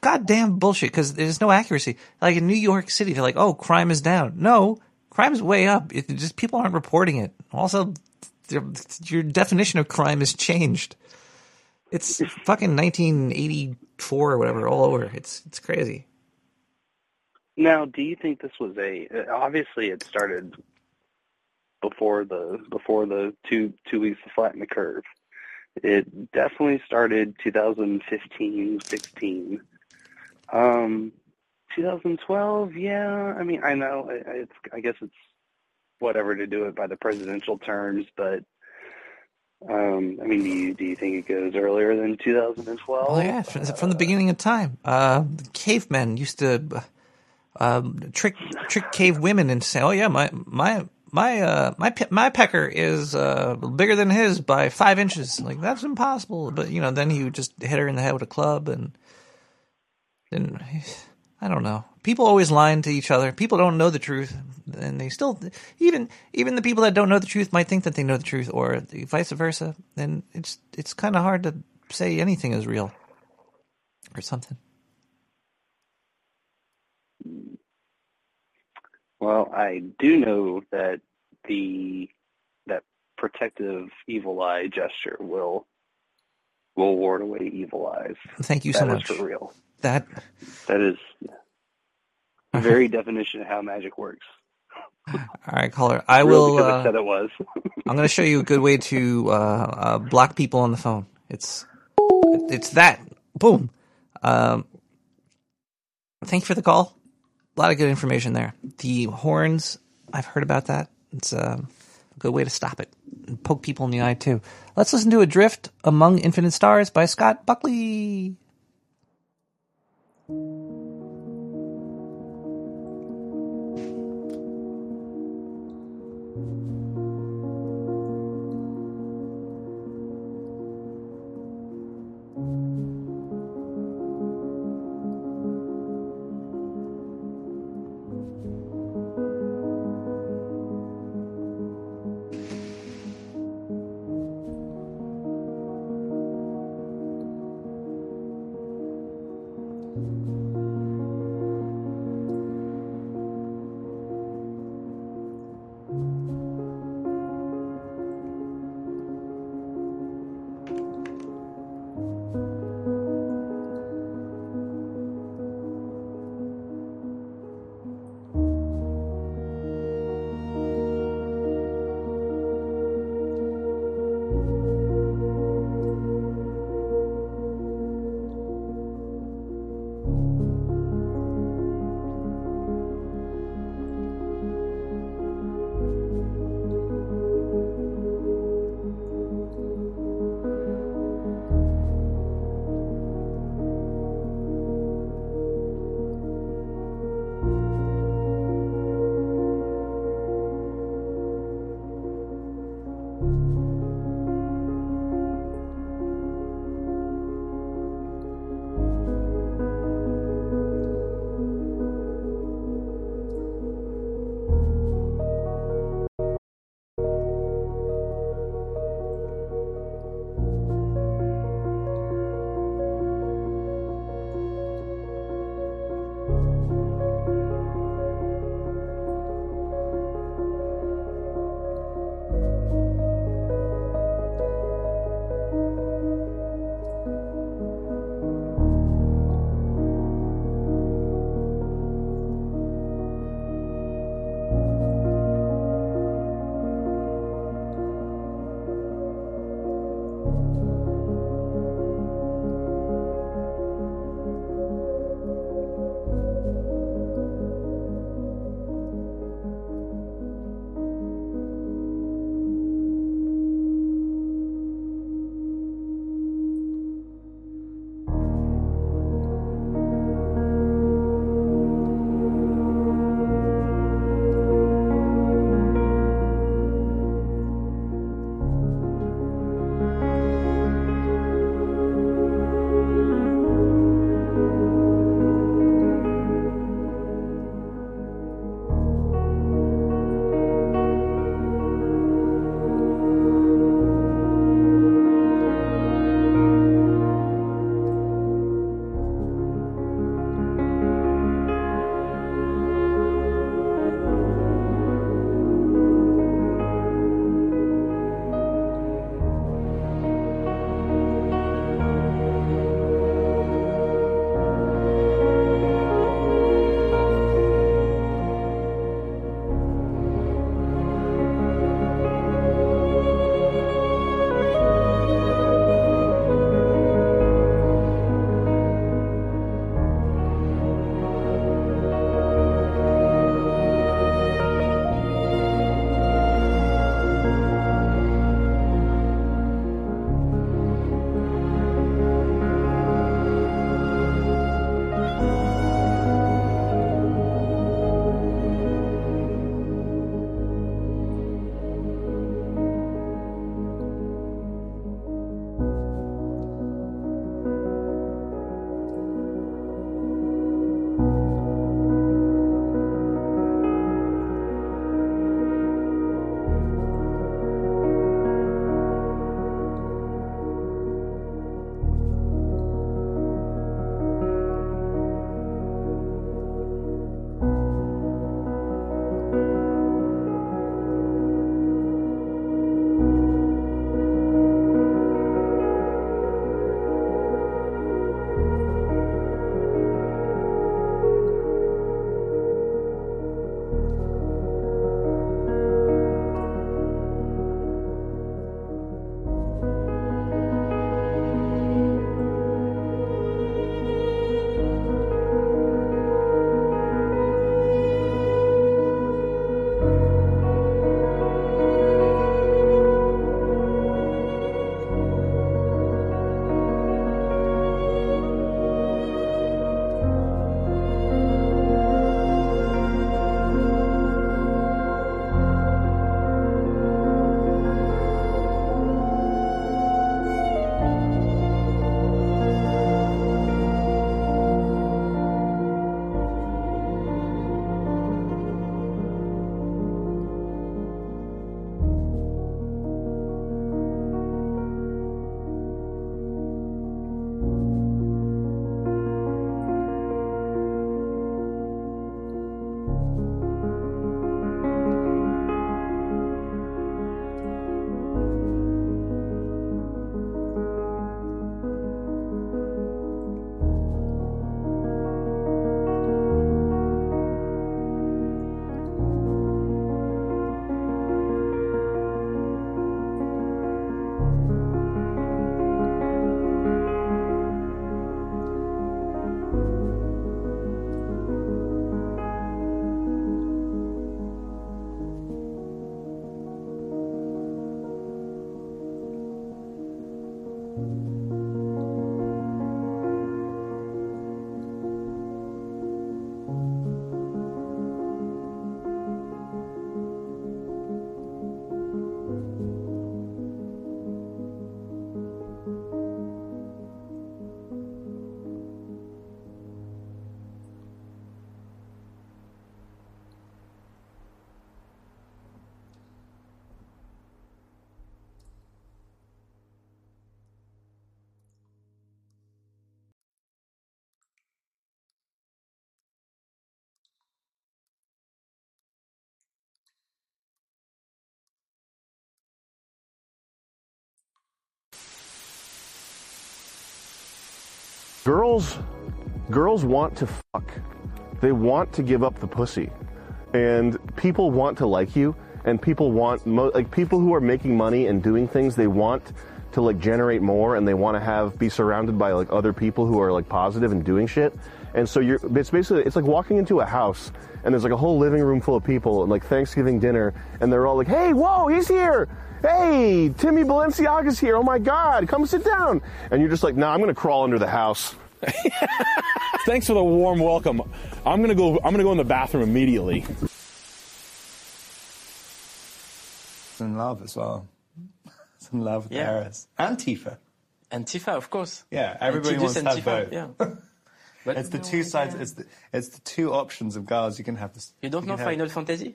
goddamn bullshit because there's no accuracy. Like in New York City, they're like, "Oh, crime is down." No, crime's way up. It just people aren't reporting it. Also, your definition of crime has changed. It's fucking 1984 or whatever all over. It's it's crazy. Now, do you think this was a? Obviously, it started before the before the two two weeks to flatten the curve. It definitely started 2015, 16. Um, 2012, yeah. I mean, I know it's. I guess it's whatever to do it by the presidential terms, but um, I mean, do you do you think it goes earlier than 2012? Oh yeah, from, from the beginning of time. Uh, cavemen used to um, trick trick cave women and say, "Oh yeah, my my my uh, my pe- my pecker is uh, bigger than his by five inches." Like that's impossible. But you know, then he would just hit her in the head with a club, and then I don't know. People always lying to each other. People don't know the truth, and they still even even the people that don't know the truth might think that they know the truth, or vice versa. And it's it's kind of hard to say anything is real or something. Well, I do know that the that protective evil eye gesture will will ward away evil eyes. Thank you so That is much. for real. That That is the very definition of how magic works. all right, caller. I will. because Uh, it said it was. I'm going to show you a good way to uh, uh, block people on the phone. It's it's that boom. Um, thank you for the call. A lot of good information there. The horns, I've heard about that. It's um, a good way to stop it and poke people in the eye too. Let's listen to "Adrift Among Infinite Stars" by Scott Buckley. Girls, girls want to fuck. They want to give up the pussy, and people want to like you, and people want like people who are making money and doing things. They want to like generate more, and they want to have be surrounded by like other people who are like positive and doing shit. And so you're it's basically it's like walking into a house and there's like a whole living room full of people and like Thanksgiving dinner, and they're all like, "Hey, whoa, he's here." Hey, Timmy Balenciaga's here. Oh my God, come sit down. And you're just like, nah, I'm gonna crawl under the house. Thanks for the warm welcome. I'm gonna go. I'm gonna go in the bathroom immediately. in love as well. It's in love with Yeah. Paris. And Tifa. And Tifa, of course. Yeah, everybody And wants to have both. Tifa, Yeah. it's the two sides. It's the, it's the two options of girls. You can have this. You don't know can have- Final Fantasy?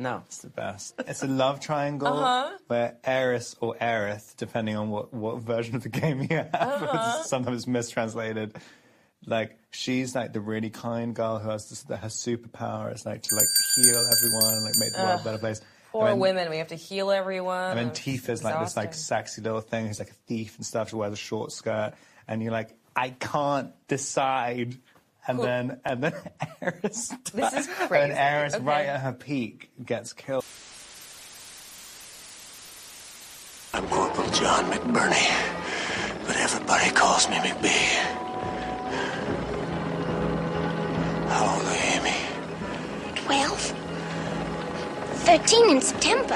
No. It's the best. It's a love triangle Uh-huh. where Aeris or Aerith, depending on what, what version of the game you have, Uh-huh. sometimes mistranslated. Like she's like the really kind girl who has this, her superpower is like to like heal everyone and like make the world a better place. Poor women, we have to heal everyone. and then and Tifa's like this like sexy little thing who's like a thief and stuff. She wears a short skirt, and you're like, I can't decide. And Cool. then and then Aeris, This is and crazy. Aeris Okay. right at her peak gets killed. I'm Corporal John McBurney, but everybody calls me McBee. How old are you, Amy? 12. 13 in September.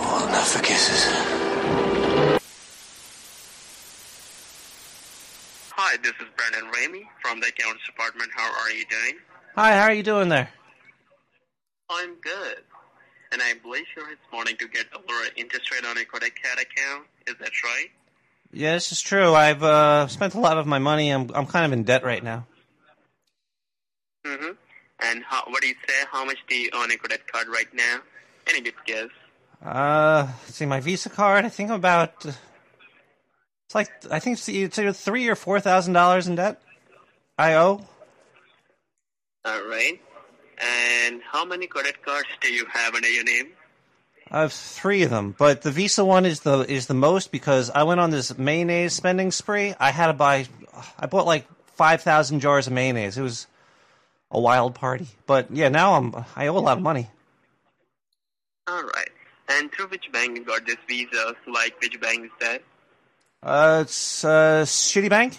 Old enough for kisses. Hi, this is Brandon Ramey from the accounts department. How are you doing? Hi, how are you doing there? I'm good. And I believe you're responding to get a lower interest rate on a credit card account. Is that right? Yeah, this is true. I've uh, spent a lot of my money. I'm I'm kind of in debt right now. Mm-hmm. And how, what do you say? How much do you own a credit card right now? Any good guess? Uh, see, my Visa card. I think I'm about. It's like I think it's, it's either three or four thousand dollars in debt. I owe. All right. And how many credit cards do you have under your name? I have three of them, but the Visa one is the is the most because I went on this mayonnaise spending spree. I had to buy. I bought like five thousand jars of mayonnaise. It was a wild party. But yeah, now I'm I owe a lot of money. All right. And through which bank you got this Visa? Like which bank is that? Uh, it's uh, Shitty Bank.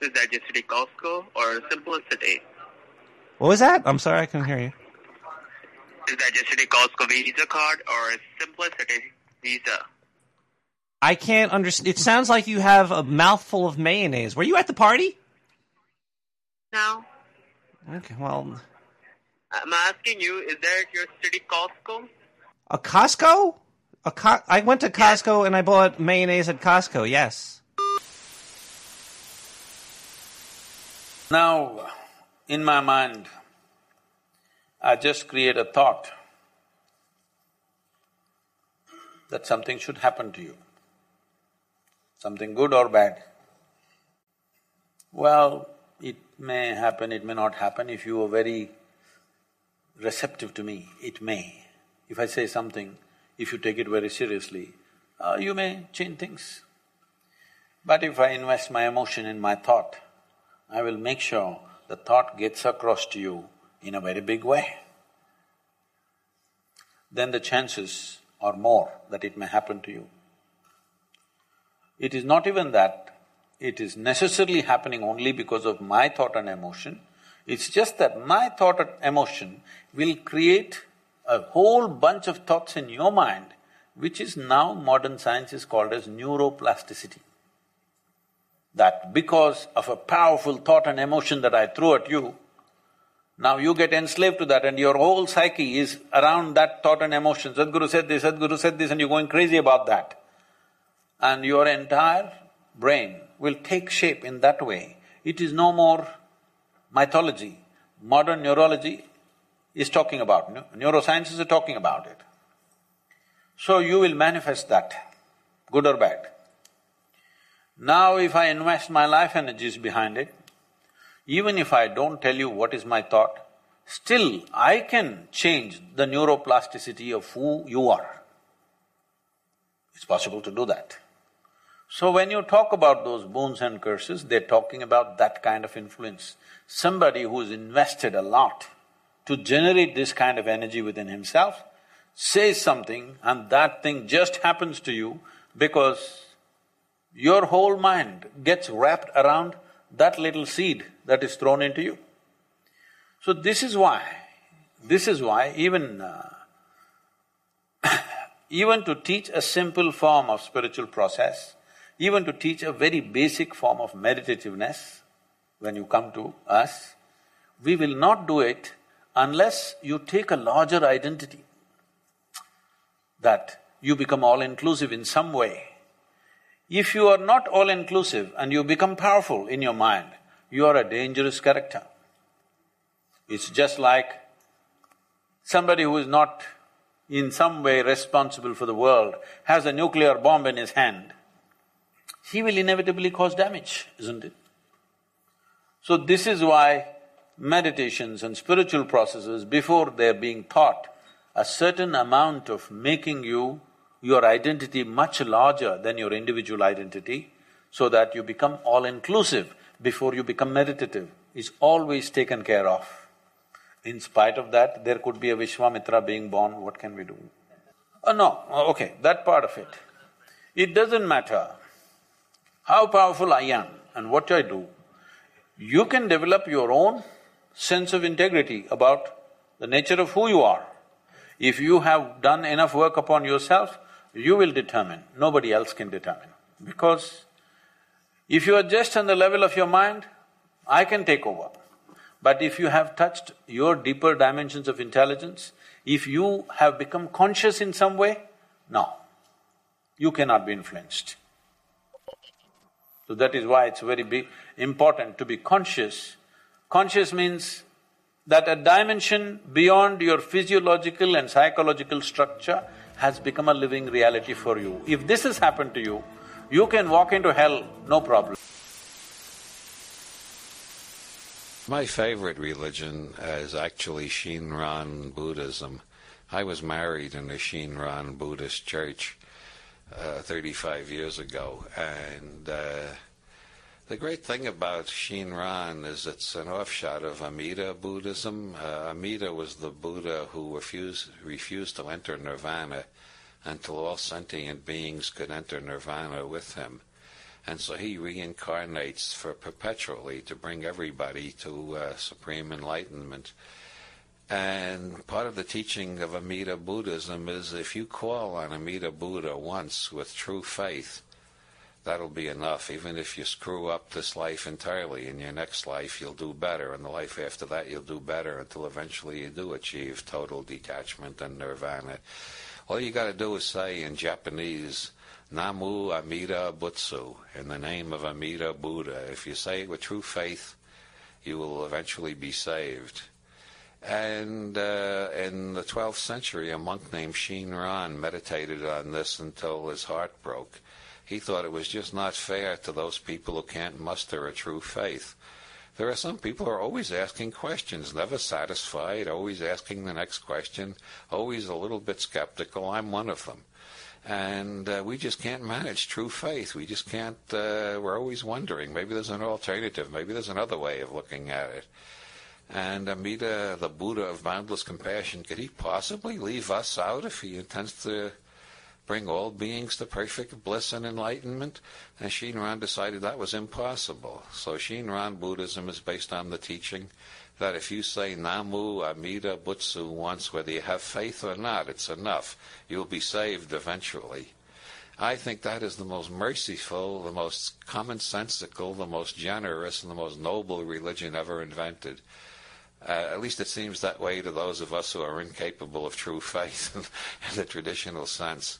Is that just Citi Costco or Simplicity? What was that? I'm sorry, I couldn't hear you. Is that just Citi Costco Visa card or Simplicity Visa? I can't understand. It sounds like you have a mouthful of mayonnaise. Were you at the party? No. Okay, well, I'm asking you, is that your Citi Costco? a Costco? A Co- I went to Costco and I bought mayonnaise at Costco. Yes. Now, in my mind, I just create a thought that something should happen to you, something good or bad. Well, it may happen, it may not happen. If you are very receptive to me, it may. If I say something, if you take it very seriously, uh, you may change things. But if I invest my emotion in my thought, I will make sure the thought gets across to you in a very big way. Then the chances are more that it may happen to you. It is not even that it is necessarily happening only because of my thought and emotion. It's just that my thought and emotion will create a whole bunch of thoughts in your mind, which is now modern science is called as neuroplasticity that because of a powerful thought and emotion that I threw at you, now you get enslaved to that and your whole psyche is around that thought and emotion. Sadhguru said this, Sadhguru said this and you're going crazy about that. And your entire brain will take shape in that way. It is no more mythology. Modern neurology is talking about, neu- neurosciences are talking about it. So you will manifest that, good or bad. Now if I invest my life energies behind it, even if I don't tell you what is my thought, still I can change the neuroplasticity of who you are. It's possible to do that. So when you talk about those boons and curses, they're talking about that kind of influence. Somebody who's invested a lot to generate this kind of energy within himself says something and that thing just happens to you because your whole mind gets wrapped around that little seed that is thrown into you. So this is why, this is why even uh, even to teach a simple form of spiritual process, even to teach a very basic form of meditativeness, when you come to us, we will not do it unless you take a larger identity, that you become all-inclusive in some way. If you are not all-inclusive and you become powerful in your mind, you are a dangerous character. It's just like somebody who is not in some way responsible for the world has a nuclear bomb in his hand, he will inevitably cause damage, isn't it? So this is why meditations and spiritual processes, before they're being taught, a certain amount of making you, your identity much larger than your individual identity, so that you become all-inclusive before you become meditative, is always taken care of. In spite of that, there could be a Vishwamitra being born, what can we do? Oh no, Oh, okay, that part of it. It doesn't matter how powerful I am and what I do, you can develop your own sense of integrity about the nature of who you are. If you have done enough work upon yourself, you will determine, nobody else can determine. Because if you are just on the level of your mind, I can take over. But if you have touched your deeper dimensions of intelligence, if you have become conscious in some way, no, you cannot be influenced. So that is why it's very important to be conscious. Conscious means that a dimension beyond your physiological and psychological structure has become a living reality for you. If this has happened to you, you can walk into hell, no problem. My favorite religion is actually Shinran Buddhism. I was married in a Shinran Buddhist church uh, 35 years ago, and uh, the great thing about Shinran is it's an offshoot of Amida Buddhism. Uh, Amida was the Buddha who refused, refused to enter nirvana until all sentient beings could enter nirvana with him. And so he reincarnates for perpetually to bring everybody to uh, supreme enlightenment. And part of the teaching of Amida Buddhism is if you call on Amida Buddha once with true faith, that'll be enough. Even if you screw up this life entirely, in your next life you'll do better, and the life after that you'll do better until eventually you do achieve total detachment and nirvana. All you got to do is say in Japanese, Namu Amida Butsu, in the name of Amida Buddha. If you say it with true faith, you will eventually be saved. And uh, in the 12th century, a monk named Shinran meditated on this until his heart broke. He thought it was just not fair to those people who can't muster a true faith. There are some people who are always asking questions, never satisfied, always asking the next question, always a little bit skeptical. I'm one of them. And uh, we just can't manage true faith. We just can't, uh, we're always wondering. Maybe there's an alternative. Maybe there's another way of looking at it. And Amida, the Buddha of boundless compassion, could he possibly leave us out if he intends to bring all beings to perfect bliss and enlightenment? And Shinran decided that was impossible. So Shinran Buddhism is based on the teaching that if you say Namu Amida Butsu once, whether you have faith or not, it's enough. You'll be saved eventually. I think that is the most merciful, the most commonsensical, the most generous, and the most noble religion ever invented. Uh, at least it seems that way to those of us who are incapable of true faith in the traditional sense.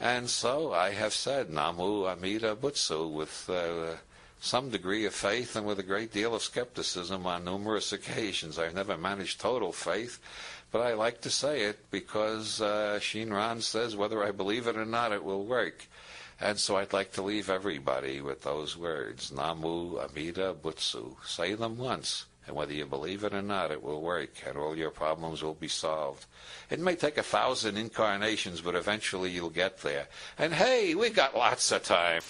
And so I have said Namu Amida Butsu with uh, some degree of faith and with a great deal of skepticism on numerous occasions. I've never managed total faith, but I like to say it because uh, Shinran says whether I believe it or not, it will work. And so I'd like to leave everybody with those words, Namu Amida Butsu. Say them once. And whether you believe it or not, it will work, and all your problems will be solved. It may take a thousand incarnations, but eventually you'll get there. And hey, we got lots of time.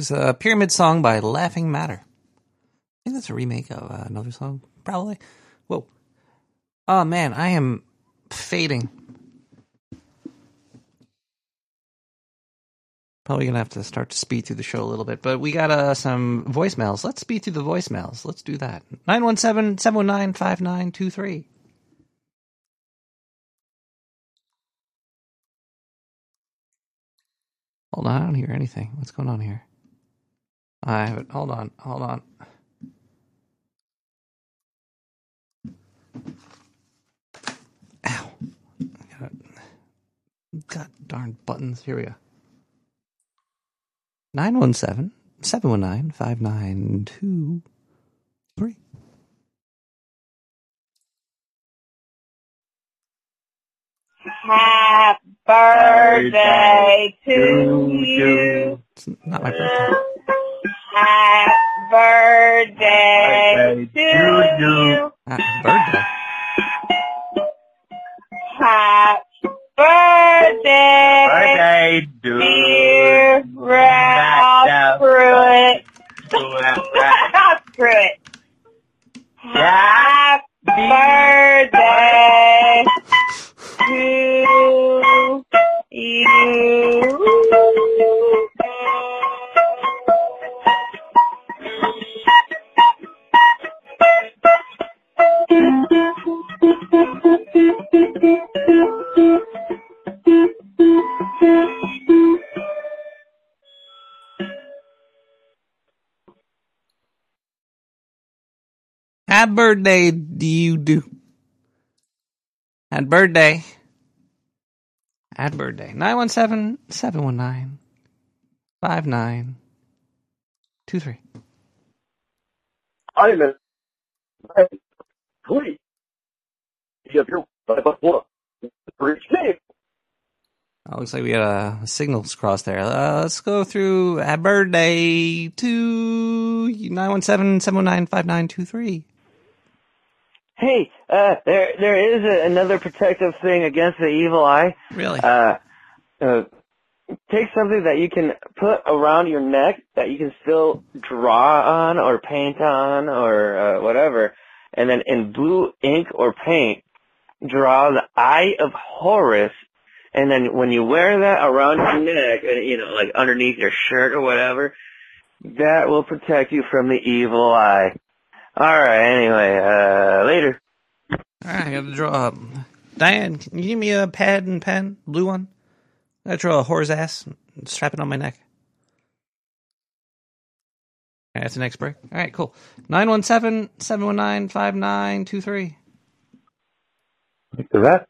Was a pyramid song by Laughing Matter. I think that's a remake of uh, another song, probably. Whoa. Oh man, I am fading. Probably gonna have to start to speed through the show a little bit, but we got uh, some voicemails. Let's speed through the voicemails. Let's do that. 917 719 5923. Hold on, I don't hear anything. What's going on here? I have it. Hold on, hold on. Ow. I got it. God darn buttons. Here we go. 917 719 5923. Happy birthday to you. It's not my birthday. Happy birthday to you. Happy birthday. Happy birthday, Birthday, dear Ralph Pruitt. Screw it. Happy birthday Happy birthday do you do? Happy birthday. Happy birthday. 917 719 5923. I'm Please. You have your what? Bridge name. Oh, looks like we had a signals cross there. Uh, let's go through happy birthday to 917 719 5923. Hey, uh, there there is a, another protective thing against the evil eye. Really? Uh, uh, take something that you can put around your neck that you can still draw on or paint on or uh, whatever, and then in blue ink or paint, draw the Eye of Horus, and then when you wear that around your neck, and you know, like underneath your shirt or whatever, that will protect you from the evil eye. All right. Anyway, uh, later. All right, I gotta draw. up. Diane, can you give me a pad and pen? Blue one? I gotta draw a whore's ass and strap it on my neck. All right, that's the next break. All right, cool. 917 719 5923. Nick the Rat?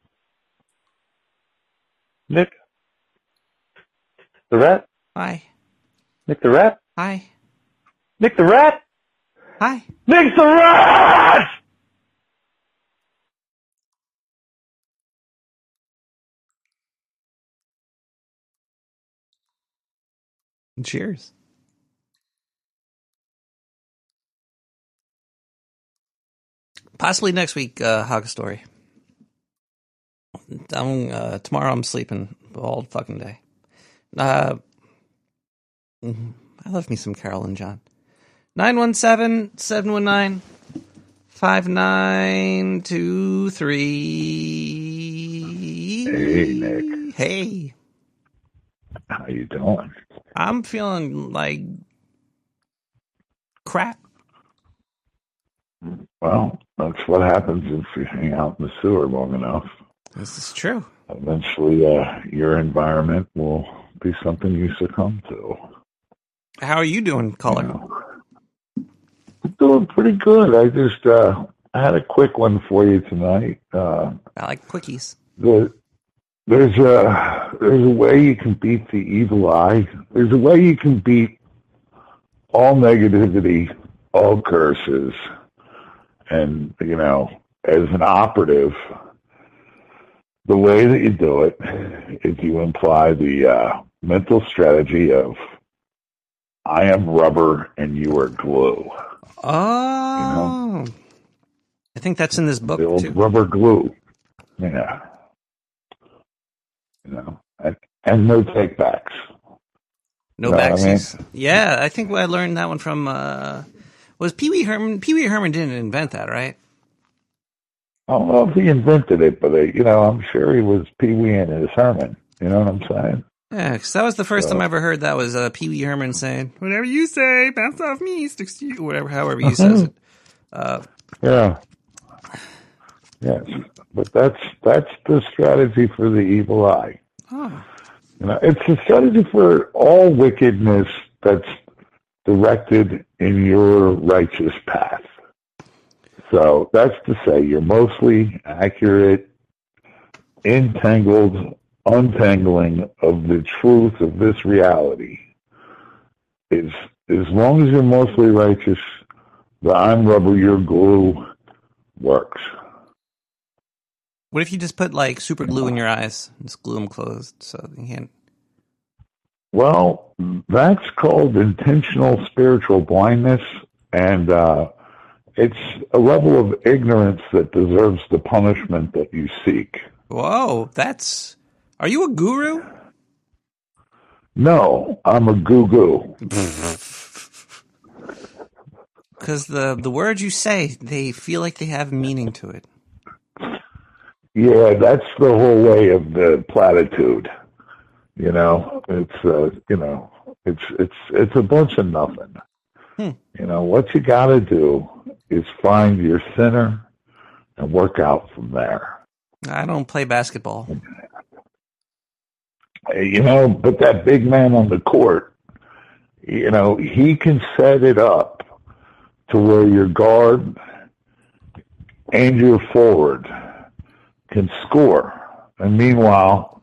Nick? The Rat? Hi. Nick the Rat? Hi. Nick the Rat? Hi. Nick the Rat! Cheers. Possibly next week, uh, Hog Story. I'm, uh, tomorrow I'm sleeping all fucking day. Uh, mhm. I love me some Carol and John. 917 719 5923. Hey, Nick. Hey. How you doing? I'm feeling like crap. Well, that's what happens if you hang out in the sewer long enough. This is true. Eventually, uh, your environment will be something you succumb to. How are you doing, caller? I'm doing pretty good. I just uh, I had a quick one for you tonight. Uh, I like quickies. the, there's a there's a way you can beat the evil eye. There's a way you can beat all negativity, all curses, and you know, as an operative, the way that you do it is you imply the uh, mental strategy of I am rubber and you are glue. Oh. I think that's in this book The old too. rubber glue. Yeah. You know, and, and no take backs. No Know what I mean? Yeah, I think I learned that one from uh was Pee Wee Herman. Pee Wee Herman didn't invent that, right? I don't know if he invented it, but uh, you know, I'm sure he was Pee Wee in his Herman. You know what I'm saying? Yeah, 'cause that was the first So- time I ever heard that was uh, Pee Wee Herman saying, "Whatever you say, bounce off me, sticks to you," whatever, however he says it. Uh, Yeah. Yes, but that's that's the strategy for the evil eye. oh, You know, it's a strategy for all wickedness that's directed in your righteous path. So that's to say, you're mostly accurate, entangled, untangling of the truth of this reality. Is as long as you're mostly righteous, the I'm rubber, you're glue works. what if you just put like super glue in your eyes and just glue them closed so you can't? Well, that's called intentional spiritual blindness, and uh, it's a level of ignorance that deserves the punishment that you seek. Whoa, that's. Are you a guru? No, I'm a goo goo. Because the the words you say, they feel like they have meaning to it. Yeah, that's the whole way of the platitude. You know, it's uh, you know, it's it's it's a bunch of nothing. Hmm. You know, what you got to do is find your center and work out from there. I don't play basketball. You know, but that big man on the court, you know, he can set it up to where your guard and your Forward can score, and meanwhile,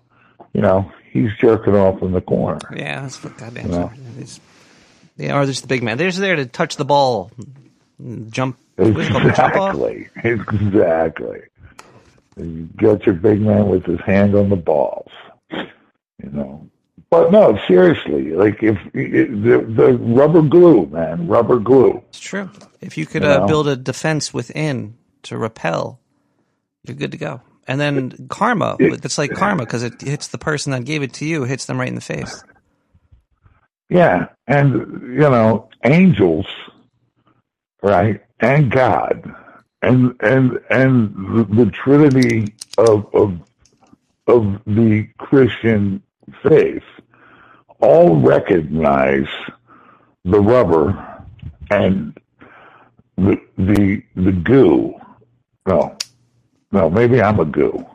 you know, he's jerking off in the corner. Yeah, that's what goddamn. You know? They are just the big man. They're just there to touch the ball, jump. What is? Jump? Exactly. Exactly. You got your big man with his hand on the balls. You know. But no, seriously, like if it, the the rubber glue, man, rubber glue. It's true. If you could You uh, build a defense within to repel, you're good to go. And then karma, it's like karma because it hits the person that gave it to you, hits them right in the face. Yeah, and you know, angels, right, and God, and and and the, the Trinity of of of the Christian faith all recognize the rubber and the the the goo. No, no, maybe I'm a goo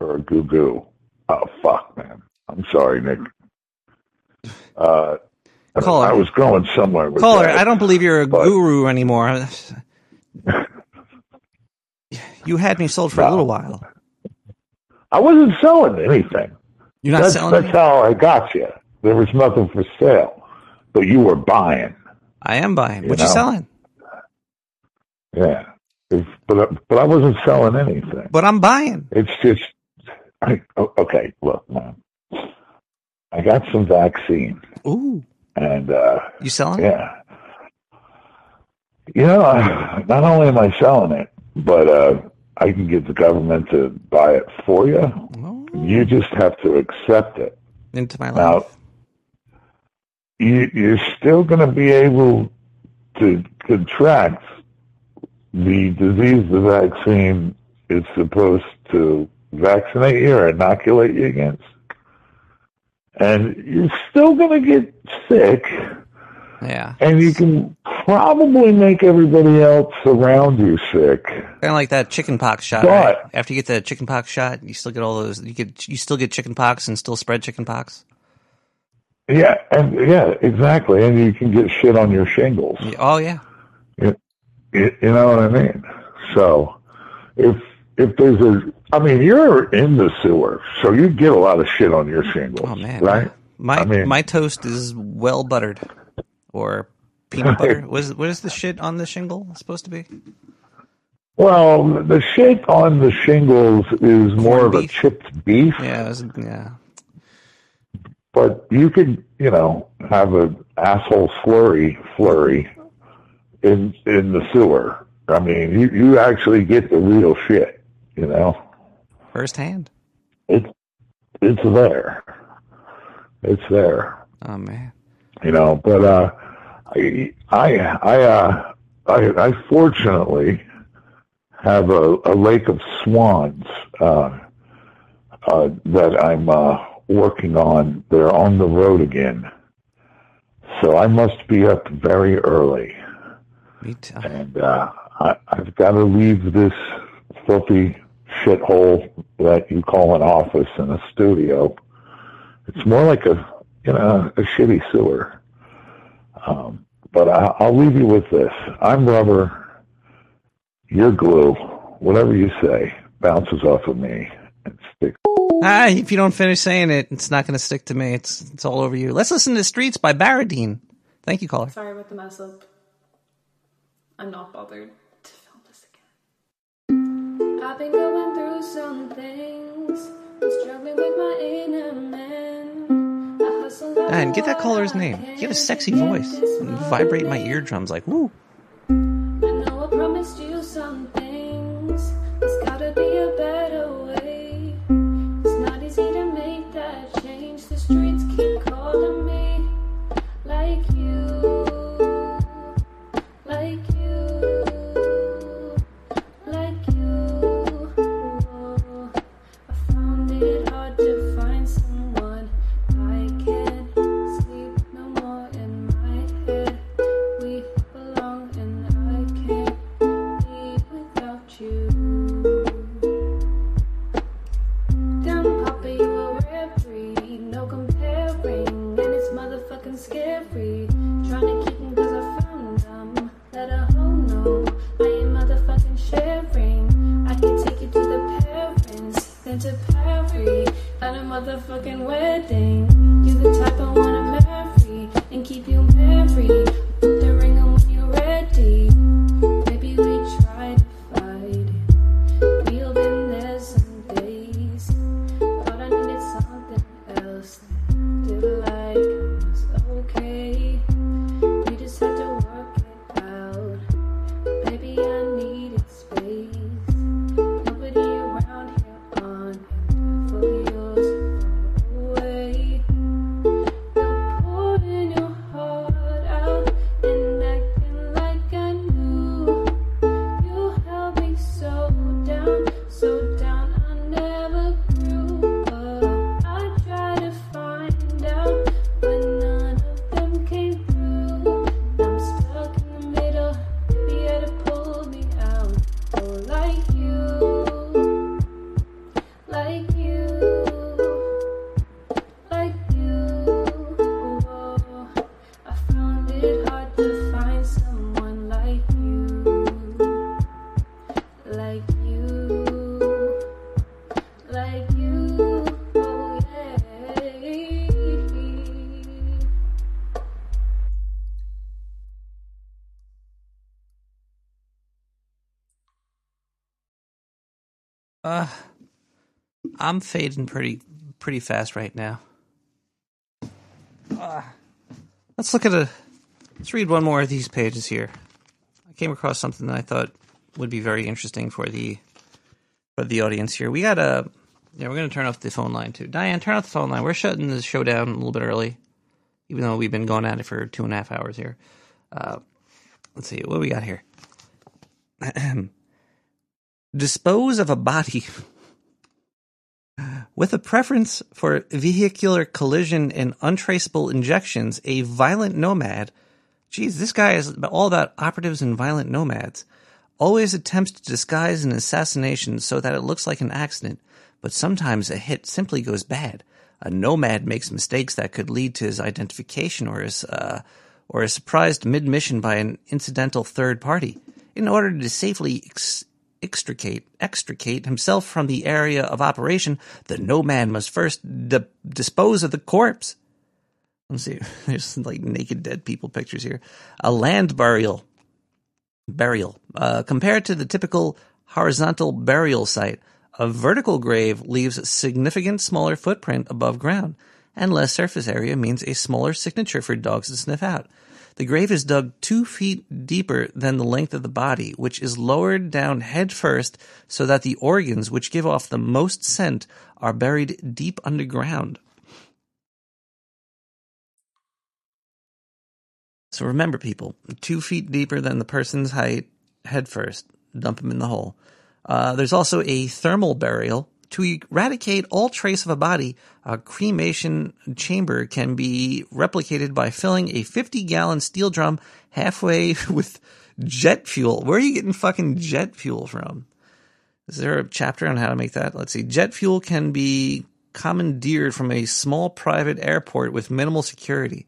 or a goo goo. Oh fuck, man. I'm sorry, Nick. Uh, Caller. I was going somewhere with Caller, that. I don't believe you're a guru anymore. You had me sold for a little while. I wasn't selling anything. You're not that's, selling That's how I got you. There was nothing for sale, but you were buying. I am buying. You What you selling? Yeah, If- but but I wasn't selling anything. But I'm buying. It's just, I, o- okay. Look, man, I got some vaccine. Ooh, and uh, you selling? Yeah. You know, I, not only am I selling it, but uh, I can get the government to buy it for you. You just have to accept it. Into my life. Now, you, you're still going to be able to contract the disease the vaccine is supposed to vaccinate you or inoculate you against. And you're still going to get sick, Yeah. and you can probably make everybody else around you sick. Kind of like that chicken pox shot. But- right? After you get the chicken pox shot, you still get all those. You get you still get chicken pox and still spread chicken pox. Yeah, and yeah, exactly. And you can get shit on your shingles. Oh yeah. You know what I mean? So if if there's a, I mean, you're in the sewer, so you get a lot of shit on your shingles, Oh man. right? My I mean- my toast is well buttered, or peanut butter. What is what is the shit on the shingle supposed to be? Well, the shit on the shingles is more of a chipped beef, Yeah. It was, yeah. but you could, you know, have an asshole slurry flurry in in the sewer. I mean, you you actually get the real shit, you know. Firsthand. It's it's there. It's there. Oh man. You know. But uh, I I I uh, I, I fortunately have a, a lake of swans uh, uh, that I'm uh, working on. They're on the road again, so I must be up very early. Me too. And uh, I, I've got to leave this filthy shithole that you call an office and a studio. It's more like a you know a shitty sewer. Um, but I, I'll leave you with this: I'm rubber, you're glue. Whatever you say bounces off of me and sticks. Ah, if you don't finish saying it, it's not going to stick to me. It's it's all over you. Let's listen to "Streets" by Baradine. Thank you, caller. Sorry about the mess up. I'm not bothered to film this again. I've been going through some things. I'm struggling with my inner man. And get that caller's name. He had a sexy voice. And vibrate my eardrums like woo. I know I promised you some things. There's gotta be a better motherfucking wedding. You the type I wanna marry and keep you married. I'm fading pretty pretty fast right now. Uh, let's look at a. Let's read one more of these pages here. I came across something that I thought would be very interesting for the for the audience here. We got a. Yeah, we're going to turn off the phone line too. Diane, turn off the phone line. We're shutting the show down a little bit early, even though we've been going at it for two and a half hours here. Uh, let's see what we got here. Dispose of a body with a preference for vehicular collision and untraceable injections, a violent nomad. Geez, this guy is all about operatives and violent nomads. Always attempts to disguise an assassination so that it looks like an accident, but sometimes a hit simply goes bad. A nomad makes mistakes that could lead to his identification or is uh, or is surprised mid-mission by an incidental third party. In order to safely ex- extricate extricate himself from the area of operation, the nomad must first di- dispose of the corpse. Let's see. There's like naked dead people pictures here. A land burial. Burial. Uh, compared to the typical horizontal burial site, a vertical grave leaves a significant smaller footprint above ground, and less surface area means a smaller signature for dogs to sniff out. The grave is dug two feet deeper than the length of the body, which is lowered down head first so that the organs which give off the most scent are buried deep underground. So remember, people, two feet deeper than the person's height, head first, dump them in the hole. Uh, there's also a thermal burial. To eradicate all trace of a body, a cremation chamber can be replicated by filling a 50 gallon steel drum halfway with jet fuel. Where are you getting fucking jet fuel from? Is there a chapter on how to make that? Let's see. Jet fuel can be commandeered from a small private airport with minimal security.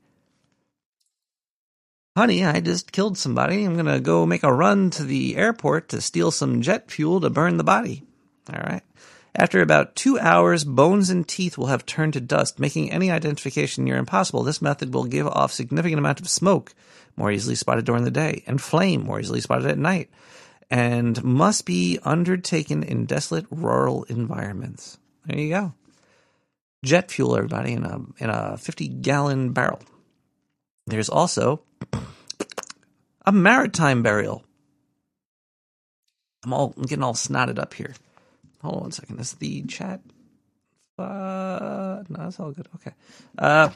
Honey, I just killed somebody. I'm going to go make a run to the airport to steal some jet fuel to burn the body. All right. After about two hours, bones and teeth will have turned to dust, making any identification near impossible. This method will give off significant amount of smoke, more easily spotted during the day, and flame, more easily spotted at night, and must be undertaken in desolate rural environments. There you go. Jet fuel, everybody, in a in a fifty gallon barrel. There's also a maritime burial. I'm all I'm getting all snotted up here. Hold on one second. Is the chat. Uh, no, that's all good. Okay. Uh,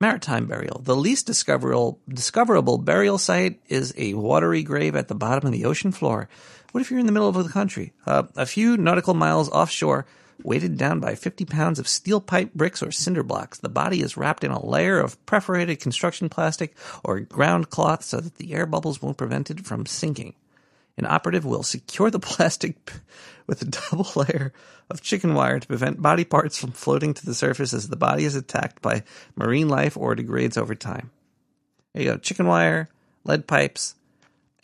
maritime burial. The least discoverable discoverable burial site is a watery grave at the bottom of the ocean floor. What if you're in the middle of the country, uh, a few nautical miles offshore, weighted down by 50 pounds of steel pipe bricks or cinder blocks? The body is wrapped in a layer of perforated construction plastic or ground cloth so that the air bubbles won't prevent it from sinking. An operative will secure the plastic with a double layer of chicken wire to prevent body parts from floating to the surface as the body is attacked by marine life or degrades over time. There you go, chicken wire, lead pipes,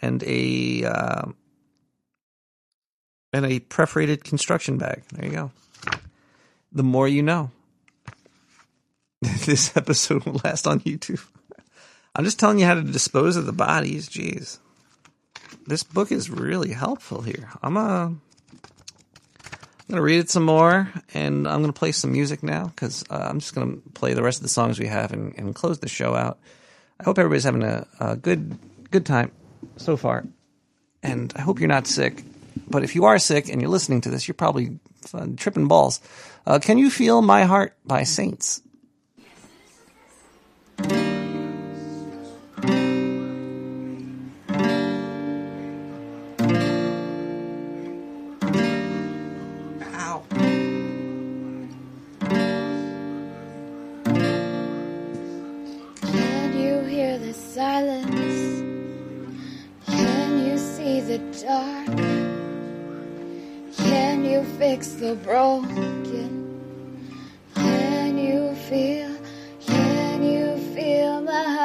and a uh, and a perforated construction bag. There you go. the more you know. this episode will last on YouTube. I'm just telling you how to dispose of the bodies. Jeez. This book is really helpful here. I'm uh, I'm gonna read it some more, and I'm gonna play some music now because uh, I'm just gonna play the rest of the songs we have and, and close the show out. I hope everybody's having a, a good good time so far, and I hope you're not sick. But if you are sick and you're listening to this, you're probably uh, tripping balls. Uh, Can you feel my heart by Saints? Dark? Can you fix the broken? Can you feel? Can you feel my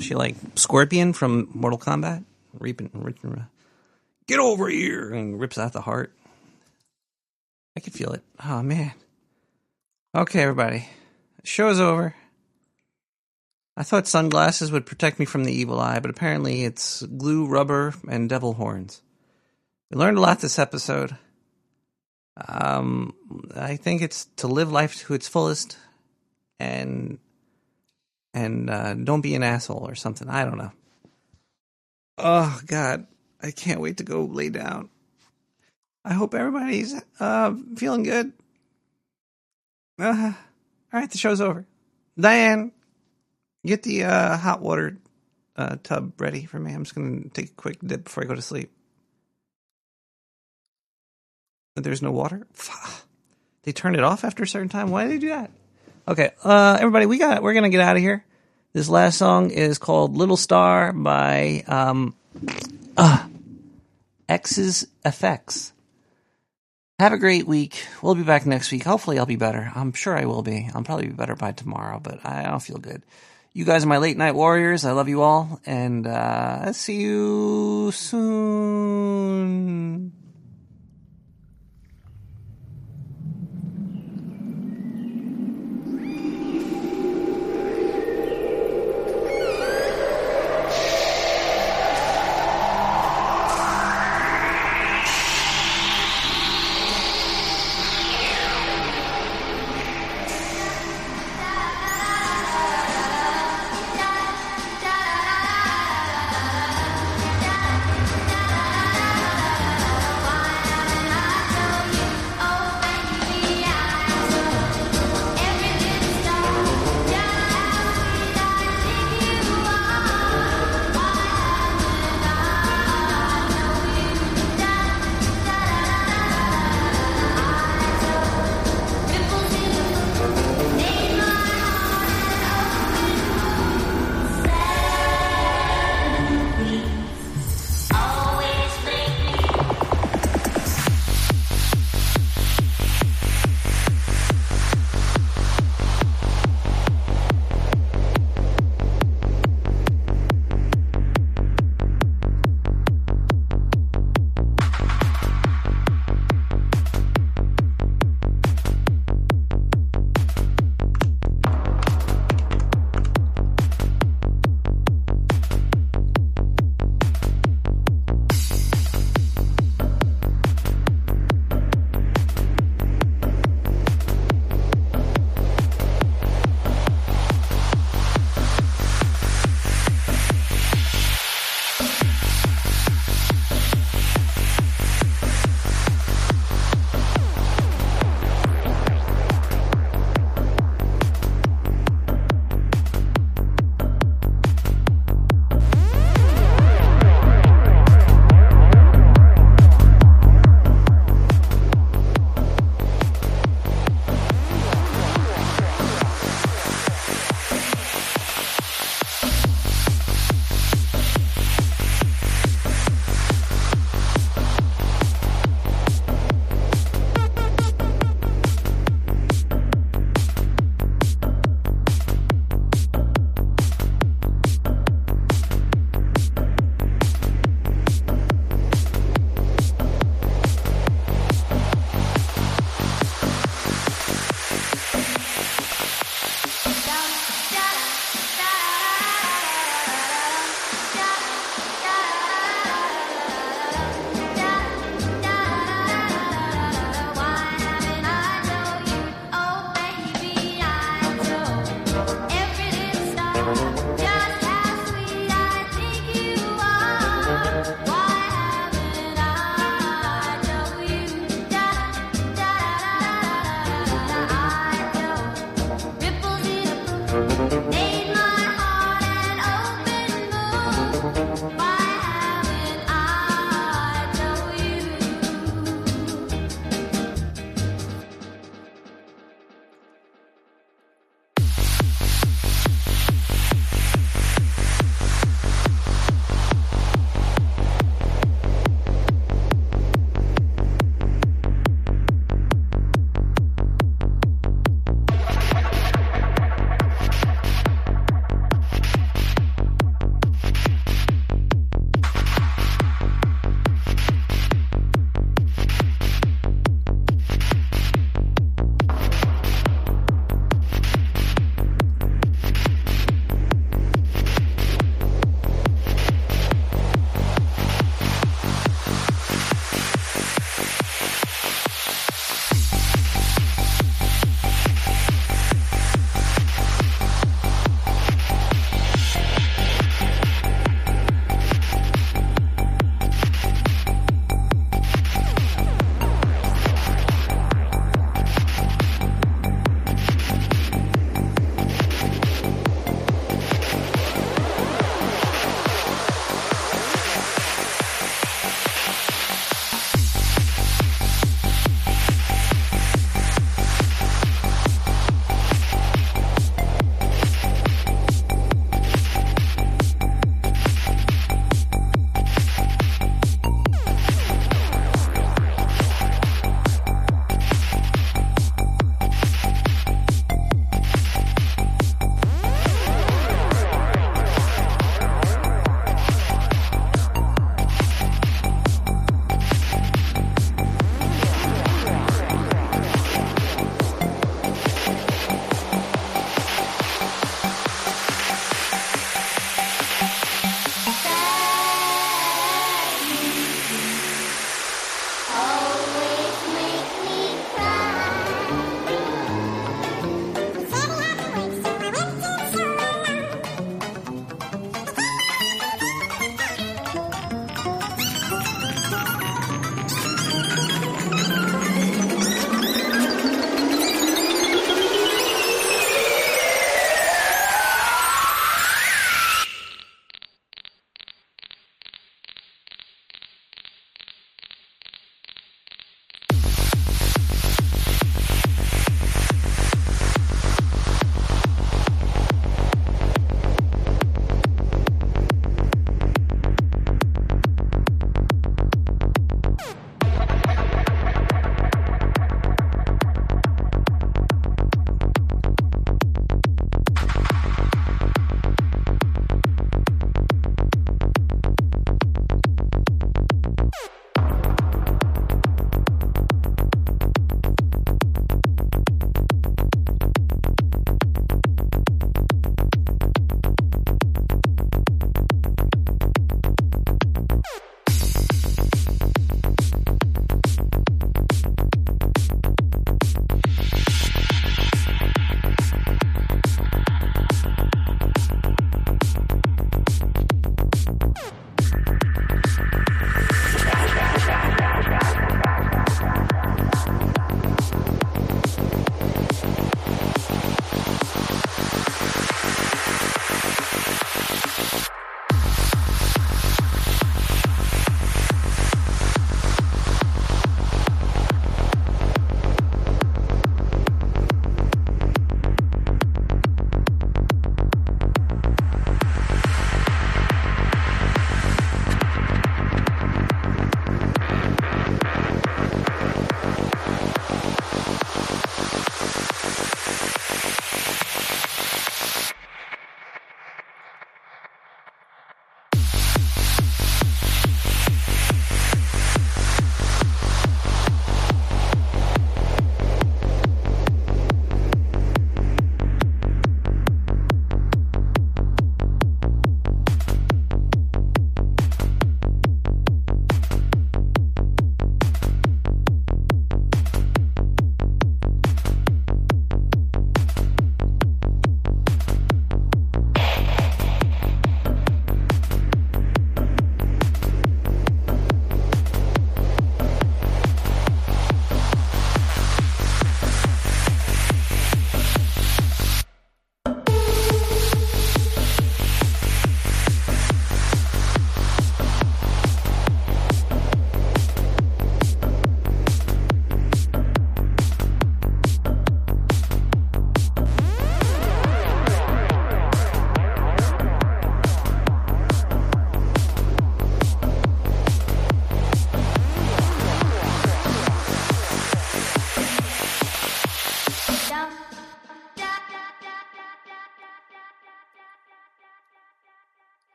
Was she like Scorpion from Mortal Kombat? Reaping, get over here and rips out the heart. I could feel it. Oh man. Okay, everybody. Show's over. I thought sunglasses would protect me from the evil eye, but apparently it's glue, rubber, and devil horns. We learned a lot this episode. Um, I think it's to live life to its fullest, and and uh, don't be an asshole or something. I don't know. Oh God, I can't wait to go lay down. I hope everybody's uh, feeling good. Uh, all right, the show's over. Diane, get the uh, hot water uh, tub ready for me. I'm just gonna take a quick dip before I go to sleep. There's no water. They turned it off after a certain time. Why do they do that? Okay, uh, everybody, we got. We're gonna get out of here. This last song is called "Little Star" by um, uh, X's Effects. Have a great week. We'll be back next week. Hopefully, I'll be better. I'm sure I will be. I'll probably be better by tomorrow, but I don't feel good. You guys are my late night warriors. I love you all, and uh, see you soon.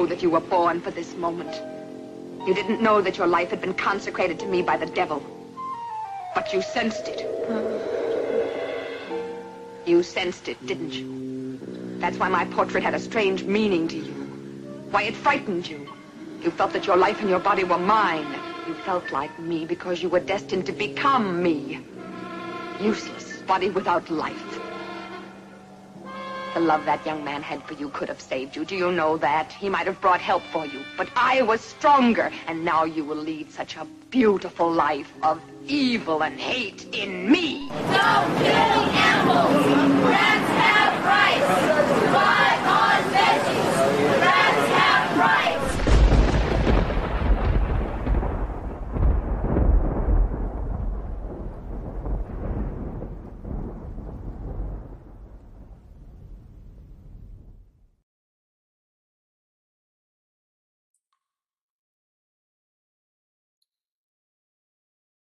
Know that you were born for this moment. You didn't know that your life had been consecrated to me by the devil. But you sensed it. You sensed it, didn't you? That's why my portrait had a strange meaning to you. Why it frightened you. You felt that your life and your body were mine. You felt like me because you were destined to become me. Useless, body without life. The love that young man had for you could have saved you. Do you know that? He might have brought help for you. But I was stronger, and now you will lead such a beautiful life of evil and hate in me. Don't kill animals. Rats have rights.